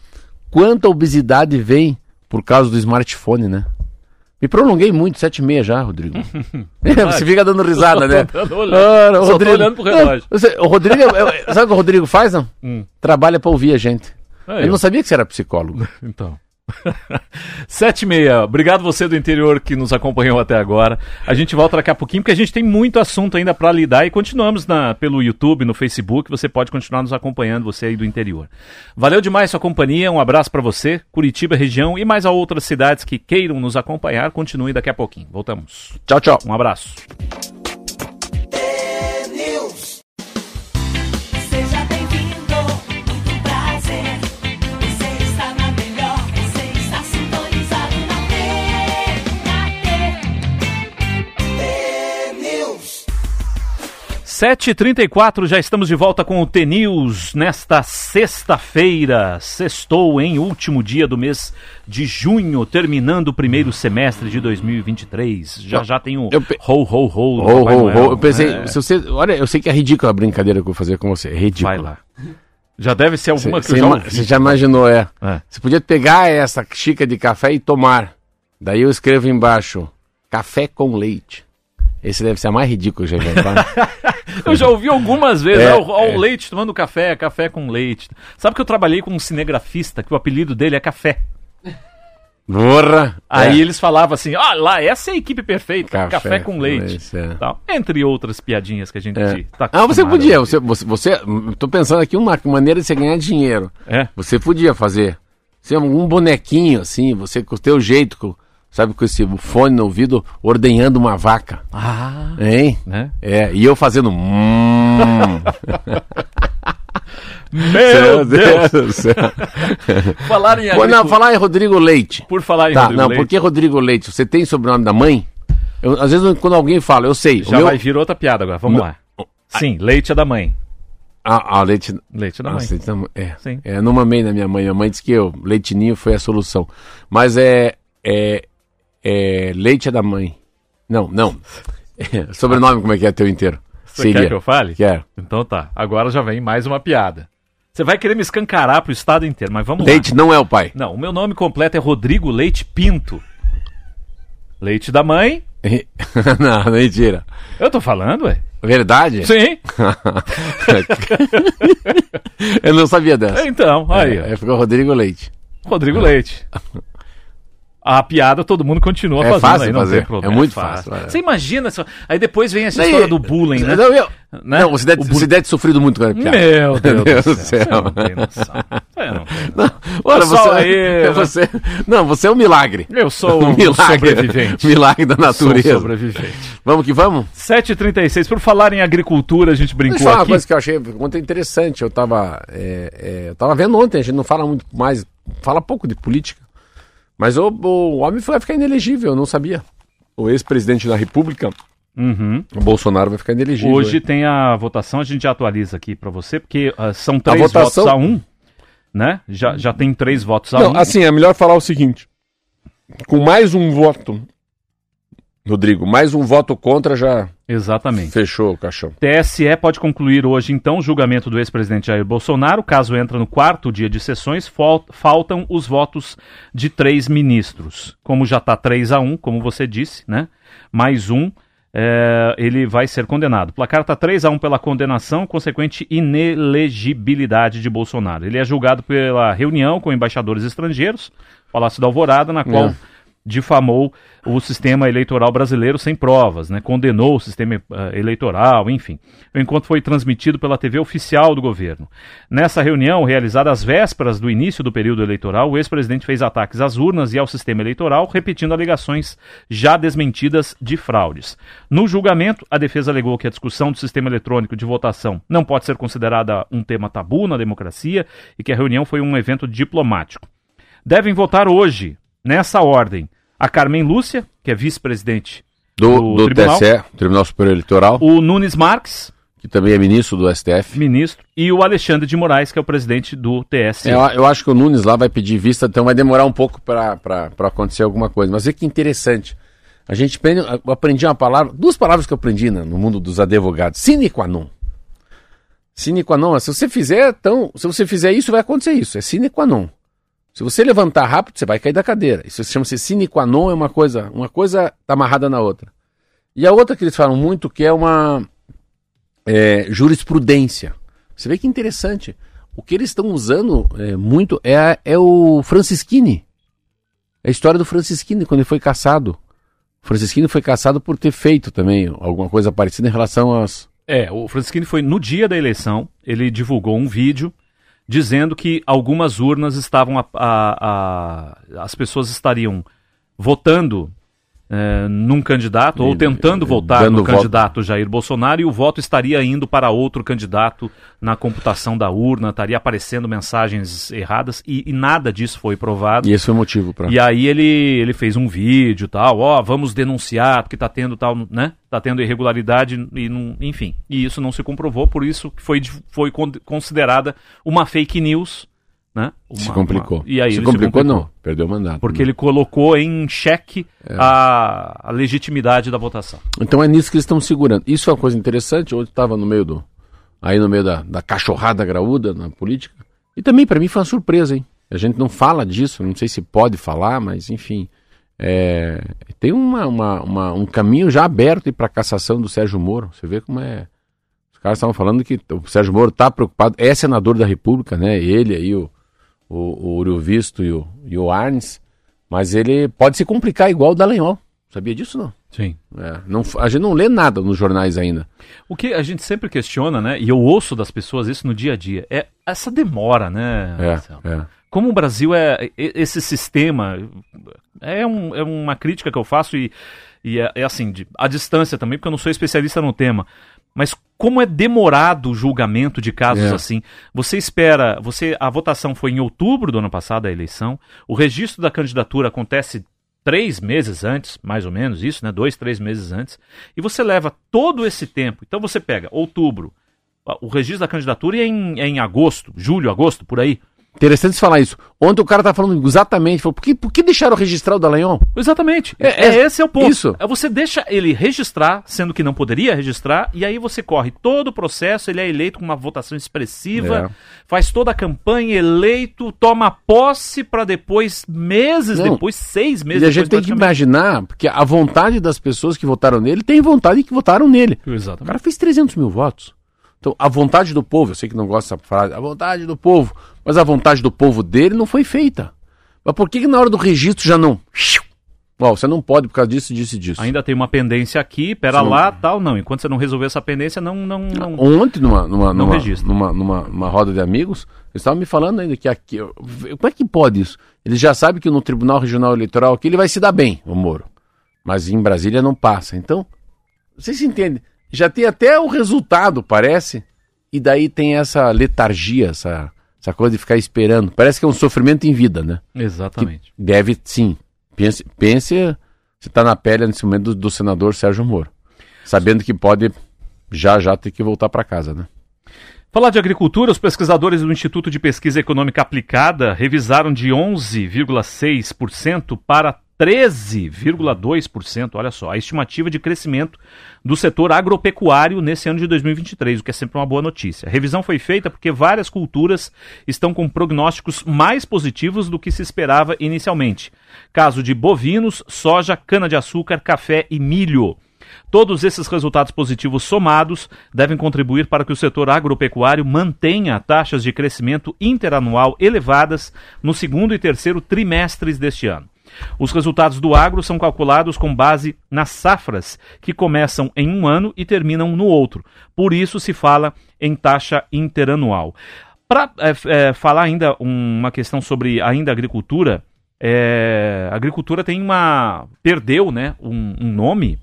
quanta obesidade vem por causa do smartphone, né? Me prolonguei muito, sete e meia já, Rodrigo. É, você fica dando risada, né? Olhando, ah, o Só Rodrigo... tô olhando pro relógio. Você, o Rodrigo, sabe o que o Rodrigo faz, não? Hum. Trabalha pra ouvir a gente. É, eu, eu não sabia que você era psicólogo. Então. Sete e meia. Obrigado você do interior que nos acompanhou até agora. A gente volta daqui a pouquinho porque a gente tem muito assunto ainda para lidar e continuamos na, pelo YouTube, no Facebook. Você pode continuar nos acompanhando, você aí do interior. Valeu demais sua companhia. Um abraço para você, Curitiba região e mais a outras cidades que queiram nos acompanhar. Continue daqui a pouquinho. Voltamos. Tchau, tchau. Um abraço. Sete e trinta e quatro, já estamos de volta com o T-News nesta sexta-feira. Sextou em último dia do mês de junho, terminando o primeiro semestre de 2023. Já já tem o eu pe... ho, ho, ho. Ho, ho, ho. Eu pensei, é. se você, olha, eu sei que é ridícula a brincadeira que eu vou fazer com você. É ridículo. Vai lá. Já deve ser alguma coisa. Você já imaginou, é. é. Você podia pegar essa xícara de café e tomar. Daí eu escrevo embaixo: café com leite. Esse deve ser a mais ridícula que já inventaram. eu já ouvi algumas vezes, é, ao, ao é. leite, tomando café, café com leite. Sabe que eu trabalhei com um cinegrafista, que o apelido dele é Café. Porra! Aí é. eles falavam assim, ah, lá, essa é a equipe perfeita, café, café com leite. é. tal. Entre outras piadinhas que a gente é. tá Ah, você podia, você, você, você, tô pensando aqui uma maneira de você ganhar dinheiro. É. Você podia fazer, ser um bonequinho assim, você com o teu jeito, com, sabe, com esse fone no ouvido, ordenhando uma vaca. Ah. Hein? Né? É, e eu fazendo. Hum. Meu Deus! Deus falar em agricultura... Não, falar em Rodrigo Leite. Por falar em tá, Rodrigo não, Leite. porque Rodrigo Leite, você tem sobrenome da mãe? Eu, às vezes quando alguém fala, eu sei. Já meu... vai vir outra piada agora, vamos meu... lá. Sim, leite é da mãe. Ah, ah leite... Leite da mãe. Leite da. É, Sim. é, não mamei na minha mãe. Minha mãe disse que eu, leitinho foi a solução. Mas é, é, é, leite é da mãe. Não, não. É, sobrenome, como é que é teu inteiro? Você Seria. quer que eu fale? Quero. Então tá. Agora já vem mais uma piada. Você vai querer me escancarar pro estado inteiro, mas vamos Leite lá. não é o pai. Não, o meu nome completo é Rodrigo Leite Pinto. Leite da mãe. não, mentira. Eu tô falando, ué. Verdade? Sim. Eu não sabia dessa. Então, aí. É, ficou Rodrigo Leite. Rodrigo Leite. a piada todo mundo continua é fazendo fácil aí, não fazer. tem problema. É muito é fácil. fácil. Você imagina só. Aí depois vem essa história do bullying, né? Não, eu, né? não você, deve, bullying... você deve sofrido muito com a piada. Meu Deus, Deus do céu. Você não tem noção. Você não tem não, olha, você, aí, você, não, você é um milagre. Eu sou um milagre, sobrevivente. Milagre da natureza. Sou sobrevivente. Vamos que vamos? 7h36. Por falar em agricultura, a gente brincou Deixa aqui. uma coisa que eu achei muito interessante. Eu estava é, é, eu tava vendo ontem, a gente não fala muito mais, fala pouco de política. Mas o, o homem vai ficar inelegível, eu não sabia. O ex-presidente da República, uhum. o Bolsonaro, vai ficar inelegível. Hoje tem a votação, a gente já atualiza aqui para você, porque uh, são três votação... votos a um, né? Já, já tem três votos a não, um. Assim, é melhor falar o seguinte: com mais um voto Rodrigo, mais um voto contra já Exatamente. fechou o caixão. TSE pode concluir hoje, então, o julgamento do ex-presidente Jair Bolsonaro. Caso entra no quarto dia de sessões, faltam os votos de três ministros. Como já está 3 a 1 como você disse, né? Mais um, é, ele vai ser condenado. O placar está 3 a 1 pela condenação, consequente inelegibilidade de Bolsonaro. Ele é julgado pela reunião com embaixadores estrangeiros, Palácio da Alvorada, na qual... É difamou o sistema eleitoral brasileiro sem provas, né? condenou o sistema uh, eleitoral, enfim. O encontro foi transmitido pela TV oficial do governo. Nessa reunião, realizada às vésperas do início do período eleitoral, o ex-presidente fez ataques às urnas e ao sistema eleitoral, repetindo alegações já desmentidas de fraudes. No julgamento, a defesa alegou que a discussão do sistema eletrônico de votação não pode ser considerada um tema tabu na democracia e que a reunião foi um evento diplomático. Devem votar hoje, nessa ordem, a Carmen Lúcia, que é vice-presidente do, do, do Tribunal, TSE, Tribunal Superior Eleitoral, o Nunes Marques, que também é ministro do STF, ministro, e o Alexandre de Moraes, que é o presidente do TSE. É, eu, eu, acho que o Nunes lá vai pedir vista, então vai demorar um pouco para acontecer alguma coisa. Mas é que interessante. A gente aprende, eu aprendi uma palavra, duas palavras que eu aprendi né, no mundo dos advogados. Sine qua non. Sine qua non, se você fizer, então, se você fizer isso, vai acontecer isso. É sine qua non. Se você levantar rápido, você vai cair da cadeira. Isso chama-se sine qua non, é uma coisa, uma coisa tá amarrada na outra. E a outra que eles falam muito que é uma é, jurisprudência. Você vê que interessante. O que eles estão usando é, muito é, é o Francisquini. É a história do Francisquini, quando ele foi caçado. O Francisquini foi caçado por ter feito também alguma coisa parecida em relação às. É, o Francisquini foi no dia da eleição, ele divulgou um vídeo dizendo que algumas urnas estavam. A, a, a, as pessoas estariam votando é, num candidato, ou tentando votar no candidato Jair Bolsonaro, e o voto estaria indo para outro candidato na computação da urna, estaria aparecendo mensagens erradas, e, e nada disso foi provado. E esse foi o motivo para. E aí ele, ele fez um vídeo tal, ó, vamos denunciar, porque está tendo tal, né? Tá tendo irregularidade, e não, enfim. E isso não se comprovou, por isso foi, foi considerada uma fake news né? Uma, se complicou. Uma... E aí se complicou, se complicou, não, perdeu o mandato. Porque né? ele colocou em xeque é. a, a, legitimidade da votação. Então é nisso que eles estão segurando. Isso é uma coisa interessante. Hoje estava no meio do. Aí no meio da, da cachorrada graúda na política. E também para mim foi uma surpresa, hein? A gente não fala disso, não sei se pode falar, mas enfim. É, tem uma, uma, uma, um caminho já aberto para a cassação do Sérgio Moro. Você vê como é. Os caras estavam falando que o Sérgio Moro está preocupado, é senador da República, né? Ele aí, o, o, o Uro Visto e o, e o Arnes, mas ele pode se complicar igual o Dallagnol. Sabia disso não? Sim. É, não, a gente não lê nada nos jornais ainda. O que a gente sempre questiona, né? E eu ouço das pessoas isso no dia a dia, é essa demora, né? É, é. Como o Brasil é esse sistema é, um, é uma crítica que eu faço e, e é, é assim, de, a distância também, porque eu não sou especialista no tema. Mas como é demorado o julgamento de casos é. assim? Você espera, você a votação foi em outubro do ano passado a eleição, o registro da candidatura acontece três meses antes, mais ou menos isso, né? Dois, três meses antes, e você leva todo esse tempo. Então você pega outubro, o registro da candidatura é em, é em agosto, julho, agosto, por aí. Interessante falar isso. Ontem o cara tá falando exatamente, falou, por que, por que deixaram registrar o Dallagnol? Exatamente. É, é, esse é o ponto. Isso. É você deixa ele registrar, sendo que não poderia registrar, e aí você corre todo o processo, ele é eleito com uma votação expressiva, é. faz toda a campanha, eleito, toma posse para depois, meses não. depois, seis meses e depois. E a gente tem que imaginar, porque a vontade das pessoas que votaram nele tem vontade de que votaram nele. Exatamente. O cara fez 300 mil votos. Então, a vontade do povo, eu sei que não gosta dessa frase, a vontade do povo, mas a vontade do povo dele não foi feita. Mas por que, que na hora do registro já não. Ó, você não pode por causa disso, disso e disso. Ainda tem uma pendência aqui, pera você lá, não... tal, não. Enquanto você não resolver essa pendência, não. não, não Ontem, numa, numa, não numa, numa, numa, numa, roda de amigos, eles estavam me falando ainda que aqui. Como é que pode isso? Eles já sabem que no Tribunal Regional Eleitoral aqui ele vai se dar bem, o Moro. Mas em Brasília não passa. Então, vocês entendem? já tem até o resultado, parece, e daí tem essa letargia, essa, essa coisa de ficar esperando. Parece que é um sofrimento em vida, né? Exatamente. Que deve, sim. Pense, pense você está na pele nesse momento do, do, senador Sérgio Moro, sabendo que pode já já ter que voltar para casa, né? Falar de agricultura, os pesquisadores do Instituto de Pesquisa Econômica Aplicada revisaram de 11,6% para 13,2%. Olha só, a estimativa de crescimento do setor agropecuário nesse ano de 2023, o que é sempre uma boa notícia. A revisão foi feita porque várias culturas estão com prognósticos mais positivos do que se esperava inicialmente. Caso de bovinos, soja, cana-de-açúcar, café e milho. Todos esses resultados positivos somados devem contribuir para que o setor agropecuário mantenha taxas de crescimento interanual elevadas no segundo e terceiro trimestres deste ano. Os resultados do agro são calculados com base nas safras, que começam em um ano e terminam no outro. Por isso se fala em taxa interanual. Para é, é, falar ainda uma questão sobre ainda agricultura, é, a agricultura tem uma. perdeu né, um, um nome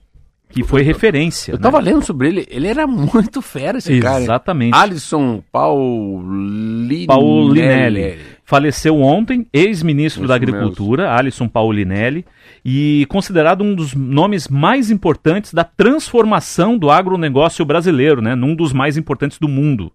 que foi referência. Eu né? tava lendo sobre ele, ele era muito fera esse Exatamente. cara. Exatamente. Alisson Paulinelli. Paulinelli. Faleceu ontem, ex-ministro da Agricultura, mesmo. Alisson Paulinelli, e considerado um dos nomes mais importantes da transformação do agronegócio brasileiro, né, num dos mais importantes do mundo.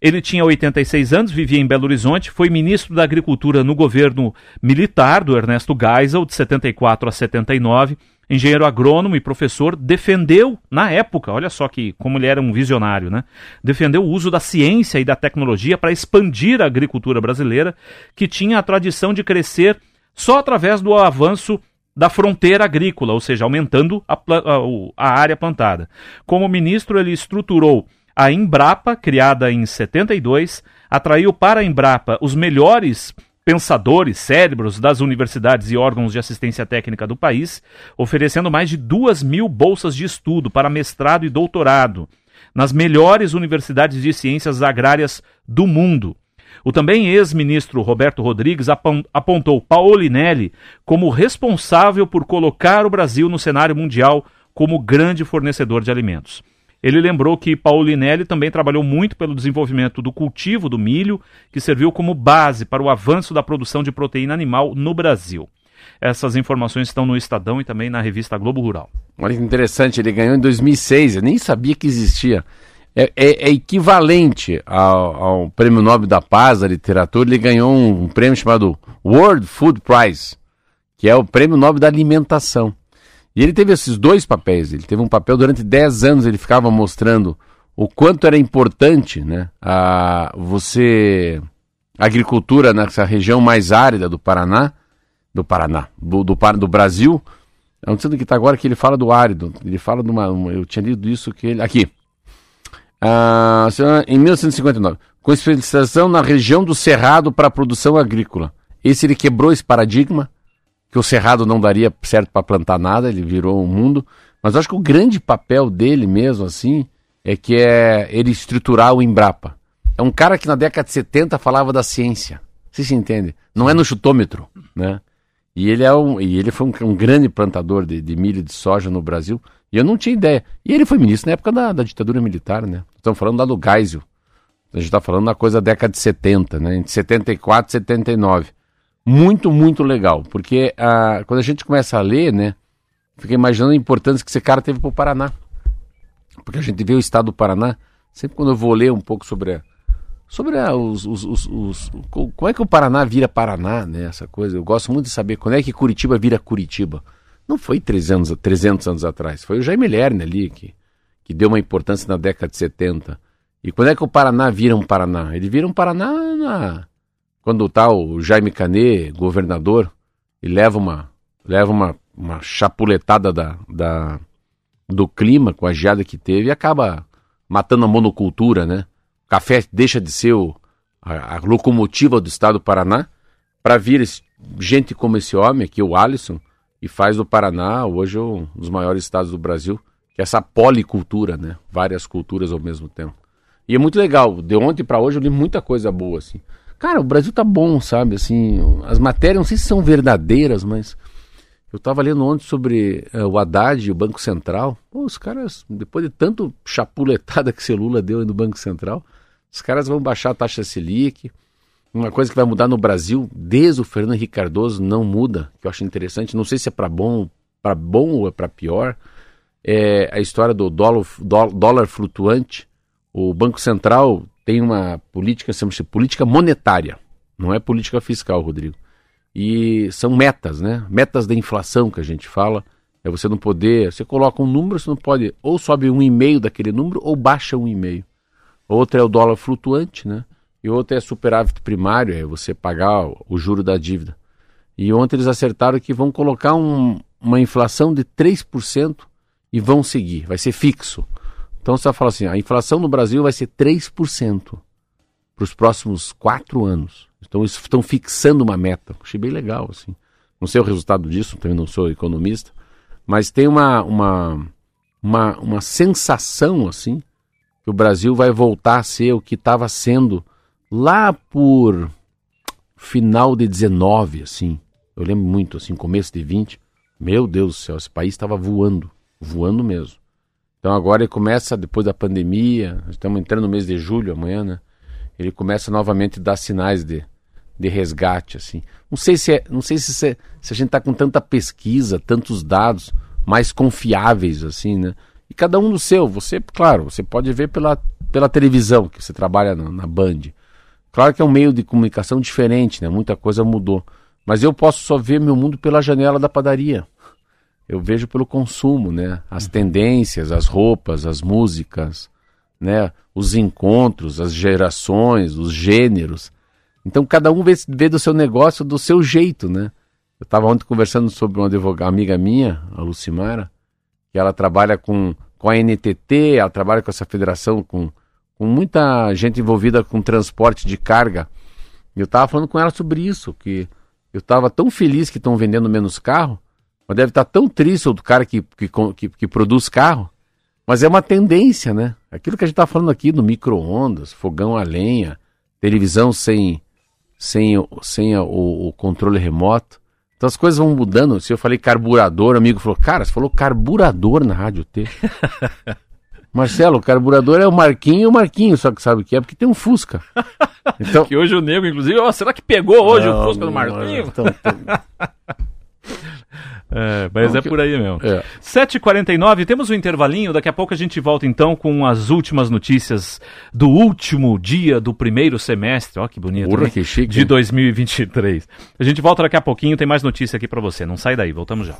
Ele tinha 86 anos, vivia em Belo Horizonte, foi ministro da Agricultura no governo militar do Ernesto Geisel, de 74 a 79, engenheiro agrônomo e professor, defendeu, na época, olha só que como ele era um visionário, né? Defendeu o uso da ciência e da tecnologia para expandir a agricultura brasileira, que tinha a tradição de crescer só através do avanço da fronteira agrícola, ou seja, aumentando a, a, a área plantada. Como ministro, ele estruturou a Embrapa, criada em 72, atraiu para a Embrapa os melhores pensadores, cérebros das universidades e órgãos de assistência técnica do país, oferecendo mais de duas mil bolsas de estudo para mestrado e doutorado nas melhores universidades de ciências agrárias do mundo. O também ex-ministro Roberto Rodrigues apontou Paulinelli como responsável por colocar o Brasil no cenário mundial como grande fornecedor de alimentos. Ele lembrou que Paulinelli também trabalhou muito pelo desenvolvimento do cultivo do milho, que serviu como base para o avanço da produção de proteína animal no Brasil. Essas informações estão no Estadão e também na revista Globo Rural. Olha que interessante, ele ganhou em 2006, eu nem sabia que existia. É, é, é equivalente ao, ao, Prêmio Nobel da Paz da Literatura, ele ganhou um, um prêmio chamado World Food Prize, que é o Prêmio Nobel da Alimentação. E ele teve esses dois papéis. Ele teve um papel durante 10 anos, ele ficava mostrando o quanto era importante né, a você a agricultura nessa região mais árida do Paraná, do Paraná, do, do, do Brasil. Sei do que está agora que ele fala do árido. Ele fala de uma, uma, Eu tinha lido isso que ele. Aqui. Ah, em 1959, com especialização na região do Cerrado para a produção agrícola. Esse ele quebrou esse paradigma que o Cerrado não daria certo para plantar nada, ele virou um mundo. Mas acho que o grande papel dele mesmo, assim, é que é ele estruturar o Embrapa. É um cara que na década de 70 falava da ciência. Você se entende? Não é no chutômetro, né? E ele, é um, e ele foi um, um grande plantador de, de, milho e de soja no Brasil. E eu não tinha ideia. E ele foi ministro na época da, da ditadura militar, né? Estamos falando lá do Geisel. A gente está falando da coisa da década de 70, né? Entre 74 e 79 muito, muito legal. Porque ah, quando a gente começa a ler, né, fica imaginando a importância que esse cara teve para o Paraná. Porque a gente vê o estado do Paraná, sempre quando eu vou ler um pouco sobre a, sobre a, os, os, os, os, como é que o Paraná vira Paraná, né, essa coisa. Eu gosto muito de saber quando é que Curitiba vira Curitiba. Não foi 300, 300 anos atrás, foi o Jaime Lerner ali que, que deu uma importância na década de 70. E quando é que o Paraná vira um Paraná? Ele vira um Paraná na, quando tá o Jaime Canet, governador, e leva uma, leva uma, uma chapuletada da, da, do clima com a geada que teve e acaba matando a monocultura, né? O café deixa de ser o, a, a locomotiva do estado do Paraná para vir esse, gente como esse homem aqui, o Alisson, e faz do Paraná hoje um dos maiores estados do Brasil, que é essa policultura, né? Várias culturas ao mesmo tempo. E é muito legal. De ontem para hoje eu li muita coisa boa, assim. Cara, o Brasil tá bom, sabe? Assim, as matérias não sei se são verdadeiras, mas eu tava lendo ontem sobre uh, o Haddad e o Banco Central. Pô, os caras, depois de tanto chapuletada que esse Lula deu no Banco Central, os caras vão baixar a taxa Selic. Uma coisa que vai mudar no Brasil, desde o Fernando Henrique Cardoso, não muda, que eu acho interessante. Não sei se é para bom, para bom ou é para pior. É a história do dólar, dólar flutuante. O Banco Central tem uma política, chama-se política monetária, não é política fiscal, Rodrigo. E são metas, né? Metas da inflação que a gente fala. É você não poder. Você coloca um número, você não pode. Ou sobe um e-mail daquele número, ou baixa um e-mail. Outra é o dólar flutuante, né? E outra é superávit primário, é você pagar o juro da dívida. E ontem eles acertaram que vão colocar um, uma inflação de 3% e vão seguir, vai ser fixo. Então você vai falar assim, a inflação no Brasil vai ser 3% para os próximos quatro anos. Então estão fixando uma meta. Achei bem legal, assim. Não sei o resultado disso, também não sou economista, mas tem uma, uma, uma, uma sensação, assim, que o Brasil vai voltar a ser o que estava sendo lá por final de 19, assim. Eu lembro muito, assim, começo de 20. Meu Deus do céu, esse país estava voando, voando mesmo. Então agora ele começa, depois da pandemia, estamos entrando no mês de julho amanhã, né? Ele começa novamente a dar sinais de, de resgate, assim. Não sei se, é, não sei se, se, se a gente está com tanta pesquisa, tantos dados mais confiáveis, assim, né? E cada um do seu. Você, claro, você pode ver pela, pela televisão, que você trabalha na, na Band. Claro que é um meio de comunicação diferente, né? Muita coisa mudou. Mas eu posso só ver meu mundo pela janela da padaria. Eu vejo pelo consumo, né? As tendências, as roupas, as músicas, né? Os encontros, as gerações, os gêneros. Então cada um vê, vê do seu negócio do seu jeito, né? Eu estava ontem conversando sobre uma advogada, amiga minha, a Lucimara, que ela trabalha com, com a NTT, ela trabalha com essa federação, com, com muita gente envolvida com transporte de carga. E eu estava falando com ela sobre isso, que eu estava tão feliz que estão vendendo menos carro, mas deve estar tão triste o cara que, que, que, que produz carro. Mas é uma tendência, né? Aquilo que a gente está falando aqui do micro-ondas, fogão a lenha, televisão sem, sem, sem o, o, controle remoto. Então as coisas vão mudando. Se eu falei carburador, o amigo falou, cara, você falou carburador na Rádio T. Marcelo, o carburador é o Marquinho e o Marquinho, só que sabe o que é? Porque tem um Fusca. Então... que hoje o nego, inclusive, será que pegou hoje não, o Fusca do Marquinho? Então, então... É, mas não, é por aí mesmo. É. 7h49, temos um intervalinho, daqui a pouco a gente volta então com as últimas notícias do último dia do primeiro semestre, ó que bonito, Porra, que chique, de 2023. A gente volta daqui a pouquinho, tem mais notícia aqui para você, não sai daí, voltamos já.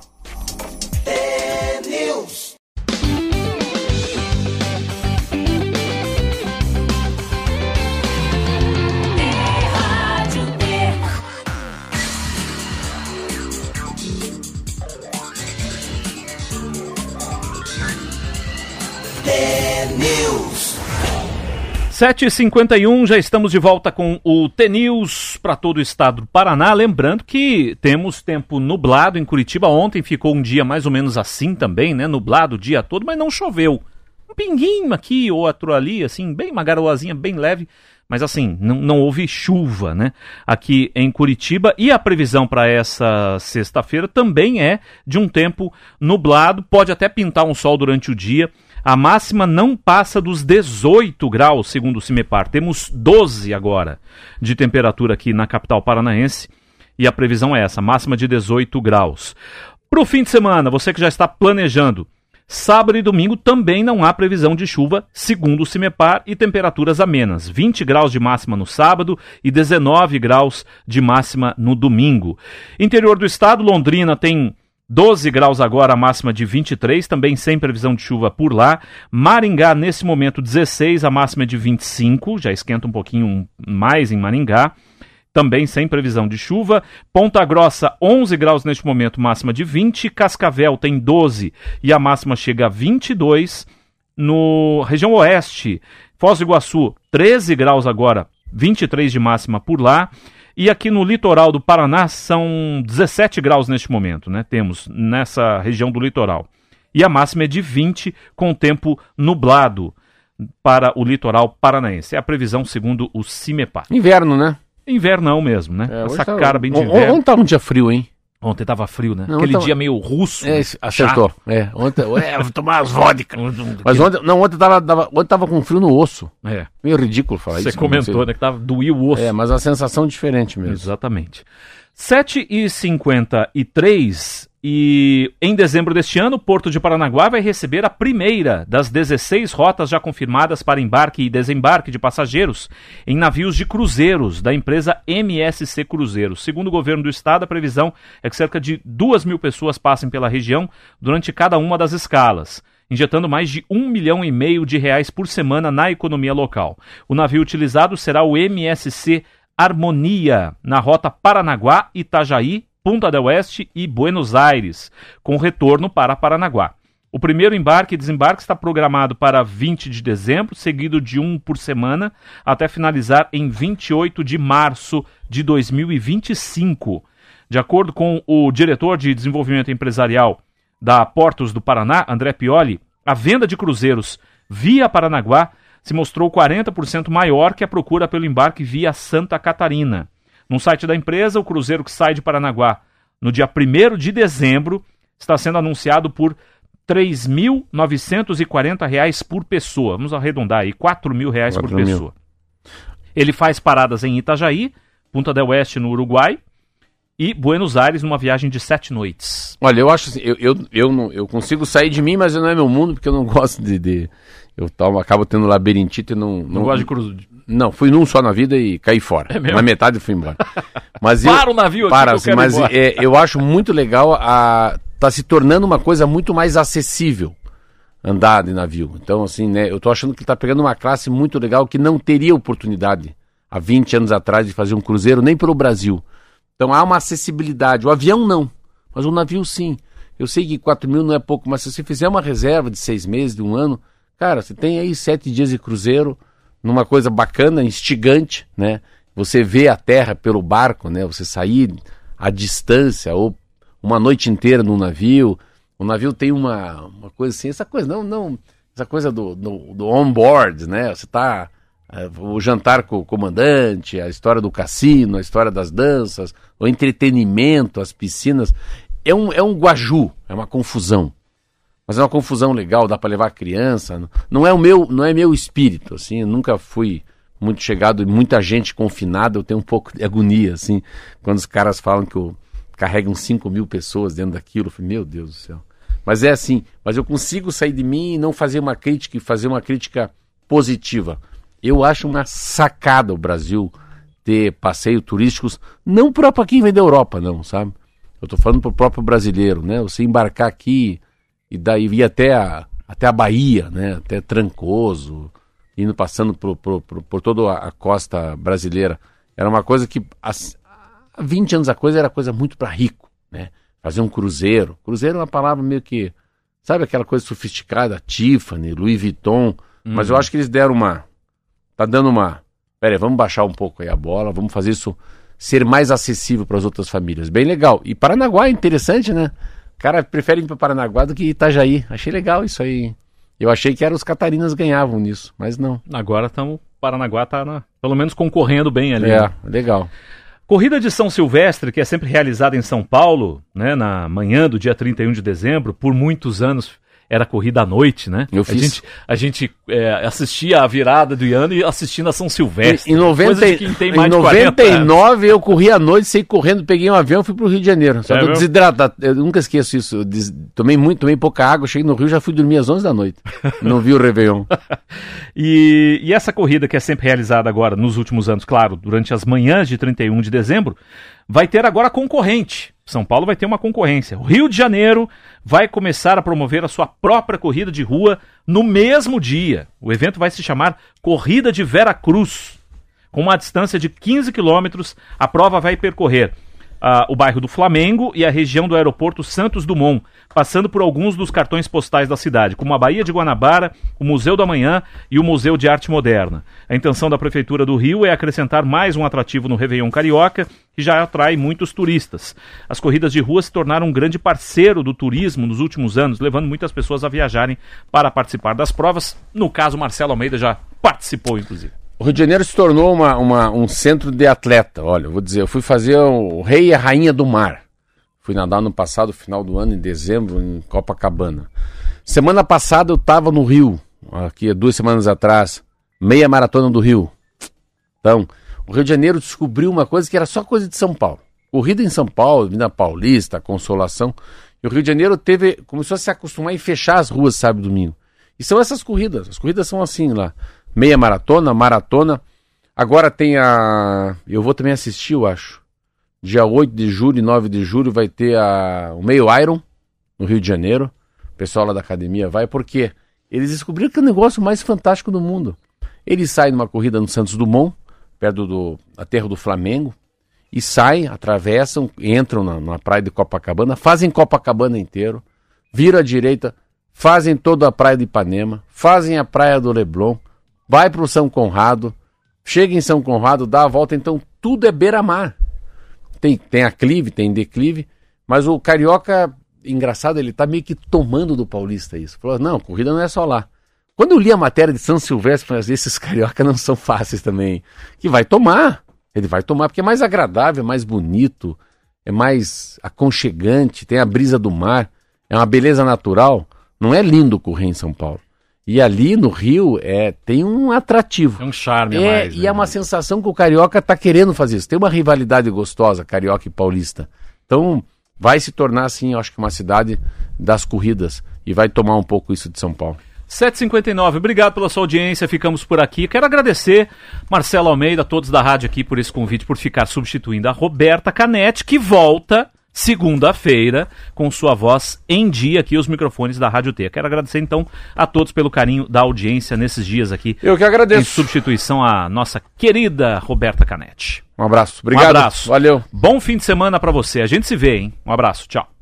7h51, já estamos de volta com o T-News para todo o estado do Paraná. Lembrando que temos tempo nublado em Curitiba. Ontem ficou um dia mais ou menos assim também, né? Nublado o dia todo, mas não choveu. Um pinguinho aqui ou outro ali, assim, bem uma garoazinha bem leve. Mas assim, não, não houve chuva, né? Aqui em Curitiba. E a previsão para essa sexta-feira também é de um tempo nublado. Pode até pintar um sol durante o dia a máxima não passa dos 18 graus, segundo o CIMEPAR. Temos 12 agora de temperatura aqui na capital paranaense e a previsão é essa, máxima de 18 graus. Para o fim de semana, você que já está planejando, sábado e domingo também não há previsão de chuva, segundo o CIMEPAR, e temperaturas amenas. 20 graus de máxima no sábado e 19 graus de máxima no domingo. Interior do estado, Londrina tem 12 graus agora, máxima de 23, também sem previsão de chuva por lá. Maringá, nesse momento, 16, a máxima de 25, já esquenta um pouquinho mais em Maringá. Também sem previsão de chuva. Ponta Grossa, 11 graus neste momento, máxima de 20. Cascavel tem 12 e a máxima chega a 22. No região oeste, Foz do Iguaçu, 13 graus agora, 23 de máxima por lá. E aqui no litoral do Paraná são 17 graus neste momento, né? Temos nessa região do litoral. E a máxima é de 20, com tempo nublado para o litoral paranaense. É a previsão segundo o CIMEPAR. Inverno, né? Invernão mesmo, né? É, Essa tá... cara bem de inverno. Ontem tá um dia frio, hein? Ontem tava frio, né? Não, Aquele dia meio russo. É, acertou. É, ontem, é, vou tomar as vodka. Mas ontem, não, ontem tava, tava, ontem tava com frio no osso. É. Meio ridículo falar Você isso. Você comentou, né, que tava doía o osso. É, mas a sensação é diferente mesmo. Exatamente. 7h53 e em dezembro deste ano, Porto de Paranaguá vai receber a primeira das 16 rotas já confirmadas para embarque e desembarque de passageiros em navios de cruzeiros da empresa MSC Cruzeiros. Segundo o governo do estado, a previsão é que cerca de 2 mil pessoas passem pela região durante cada uma das escalas injetando mais de um milhão e meio de reais por semana na economia local. O navio utilizado será o MSC Harmonia, na rota Paranaguá, Itajaí, Punta del Oeste e Buenos Aires, com retorno para Paranaguá. O primeiro embarque e desembarque está programado para 20 de dezembro, seguido de um por semana, até finalizar em 28 de março de 2025. De acordo com o diretor de desenvolvimento empresarial da Portos do Paraná, André Pioli, a venda de cruzeiros via Paranaguá se mostrou 40% maior que a procura pelo embarque via Santa Catarina. No site da empresa, o cruzeiro que sai de Paranaguá no dia 1 de dezembro está sendo anunciado por R$ 3.940 por pessoa. Vamos arredondar aí, R$ 4.000 por mil. pessoa. Ele faz paradas em Itajaí, Punta del Oeste no Uruguai e Buenos Aires numa viagem de sete noites. Olha, eu acho assim, eu, eu, eu, não, eu consigo sair de mim, mas não é meu mundo, porque eu não gosto de... de eu tal, acabo tendo labirintite e não... Não, não gosto de cruz Não, fui num só na vida e caí fora. É na metade fui embora. Mas para o navio aqui para, eu assim, mas é, eu acho muito legal a tá se tornando uma coisa muito mais acessível andar de navio. Então assim, né, eu tô achando que está pegando uma classe muito legal que não teria oportunidade há 20 anos atrás de fazer um cruzeiro nem pelo Brasil. Então há uma acessibilidade. O avião não, mas o navio sim. Eu sei que 4 mil não é pouco, mas se você fizer uma reserva de seis meses, de um ano, cara, você tem aí sete dias de cruzeiro, numa coisa bacana, instigante, né? Você vê a terra pelo barco, né? Você sair à distância ou uma noite inteira no navio. O navio tem uma, uma coisa assim, essa coisa, não, não, essa coisa do, do, do on-board, né? Você tá é, o jantar com o comandante, a história do cassino, a história das danças, o entretenimento, as piscinas é um, é um guaju, é uma confusão. Mas é uma confusão legal, dá para levar criança. Não é o meu, não é meu espírito, assim, eu nunca fui muito chegado e muita gente confinada, eu tenho um pouco de agonia, assim, quando os caras falam que eu, carregam 5 mil pessoas dentro daquilo, eu falei, meu Deus do céu. Mas é assim, mas eu consigo sair de mim e não fazer uma crítica e fazer uma crítica positiva. Eu acho uma sacada o Brasil ter passeios turísticos, não para quem vem da Europa, não, sabe? Eu estou falando para o próprio brasileiro, né? Você embarcar aqui e daí vir até a, até a Bahia, né? Até Trancoso, indo passando por, por, por, por toda a costa brasileira. Era uma coisa que há 20 anos a coisa era coisa muito para rico, né? Fazer um cruzeiro. Cruzeiro é uma palavra meio que, sabe aquela coisa sofisticada, Tiffany, Louis Vuitton. Hum. Mas eu acho que eles deram uma, tá dando uma, pera aí, vamos baixar um pouco aí a bola, vamos fazer isso ser mais acessível para as outras famílias. Bem legal. E Paranaguá é interessante, né? O cara prefere ir para Paranaguá do que Itajaí. Achei legal isso aí. Eu achei que eram os catarinas ganhavam nisso, mas não. Agora estamos. Paranaguá está na... pelo menos concorrendo bem ali. É, né? legal. Corrida de São Silvestre, que é sempre realizada em São Paulo, né, na manhã do dia 31 de dezembro, por muitos anos era corrida à noite, né? Eu fiz. A gente, a gente é, assistia a virada do ano e assistindo a São Silvestre. Em, em, 90, em 99 eu corri à noite, saí correndo, peguei um avião e fui pro Rio de Janeiro. Só é desidratado. Eu nunca esqueço isso. Des... Tomei muito, tomei pouca água, cheguei no Rio, já fui dormir às 11 da noite. Não vi o Réveillon. e, e essa corrida que é sempre realizada agora, nos últimos anos, claro, durante as manhãs de 31 de dezembro, vai ter agora concorrente. São Paulo vai ter uma concorrência. O Rio de Janeiro vai começar a promover a sua própria corrida de rua no mesmo dia. O evento vai se chamar Corrida de Vera Cruz. Com uma distância de 15 quilômetros, a prova vai percorrer o bairro do Flamengo e a região do aeroporto Santos Dumont, passando por alguns dos cartões postais da cidade, como a Baía de Guanabara, o Museu do Amanhã e o Museu de Arte Moderna. A intenção da Prefeitura do Rio é acrescentar mais um atrativo no Réveillon Carioca, que já atrai muitos turistas. As corridas de rua se tornaram um grande parceiro do turismo nos últimos anos, levando muitas pessoas a viajarem para participar das provas. No caso, Marcelo Almeida já participou, inclusive. O Rio de Janeiro se tornou uma, uma, um centro de atleta. Olha, eu vou dizer, eu fui fazer o Rei e a Rainha do Mar. Fui nadar no passado, final do ano, em dezembro, em Copacabana. Semana passada eu estava no Rio, aqui duas semanas atrás, meia maratona do Rio. Então, o Rio de Janeiro descobriu uma coisa que era só coisa de São Paulo. Corrida em São Paulo, Vina Paulista, Consolação. E o Rio de Janeiro teve, começou a se acostumar e fechar as ruas sábado e domingo. E são essas corridas. As corridas são assim lá meia maratona, maratona. Agora tem a. Eu vou também assistir, eu acho. Dia 8 de julho e 9 de julho vai ter a... o meio Iron no Rio de Janeiro. O pessoal lá da academia vai, porque eles descobriram que é o negócio mais fantástico do mundo. Eles saem numa corrida no Santos Dumont, perto do aterro do Flamengo, e saem, atravessam, entram na, na praia de Copacabana, fazem Copacabana inteiro, viram à direita, fazem toda a praia de Ipanema, fazem a praia do Leblon, vai para o São Conrado, chega em São Conrado, dá a volta, então tudo é beira-mar. Tem, tem aclive, tem declive, mas o carioca, engraçado, ele tá meio que tomando do paulista isso. Falou, não, corrida não é só lá. Quando eu li a matéria de São Silvestre, falei, esses carioca não são fáceis também. Que vai tomar, ele vai tomar, porque é mais agradável, é mais bonito, é mais aconchegante, tem a brisa do mar, é uma beleza natural. Não é lindo correr em São Paulo. E ali no Rio é, tem um atrativo. É um charme é, mais. E né? é uma sensação que o Carioca está querendo fazer isso. Tem uma rivalidade gostosa, Carioca e Paulista. Então vai se tornar, assim, eu acho que uma cidade das corridas. E vai tomar um pouco isso de São Paulo. 7h59, obrigado pela sua audiência, ficamos por aqui. Quero agradecer Marcelo Almeida, todos da rádio aqui por esse convite, por ficar substituindo a Roberta Canete, que volta segunda-feira com sua voz em dia aqui os microfones da Rádio T. Quero agradecer então a todos pelo carinho da audiência nesses dias aqui. Eu que agradeço. Em substituição à nossa querida Roberta Canete. Um abraço. Obrigado. Um abraço. Valeu. Bom fim de semana para você. A gente se vê, hein? Um abraço. Tchau.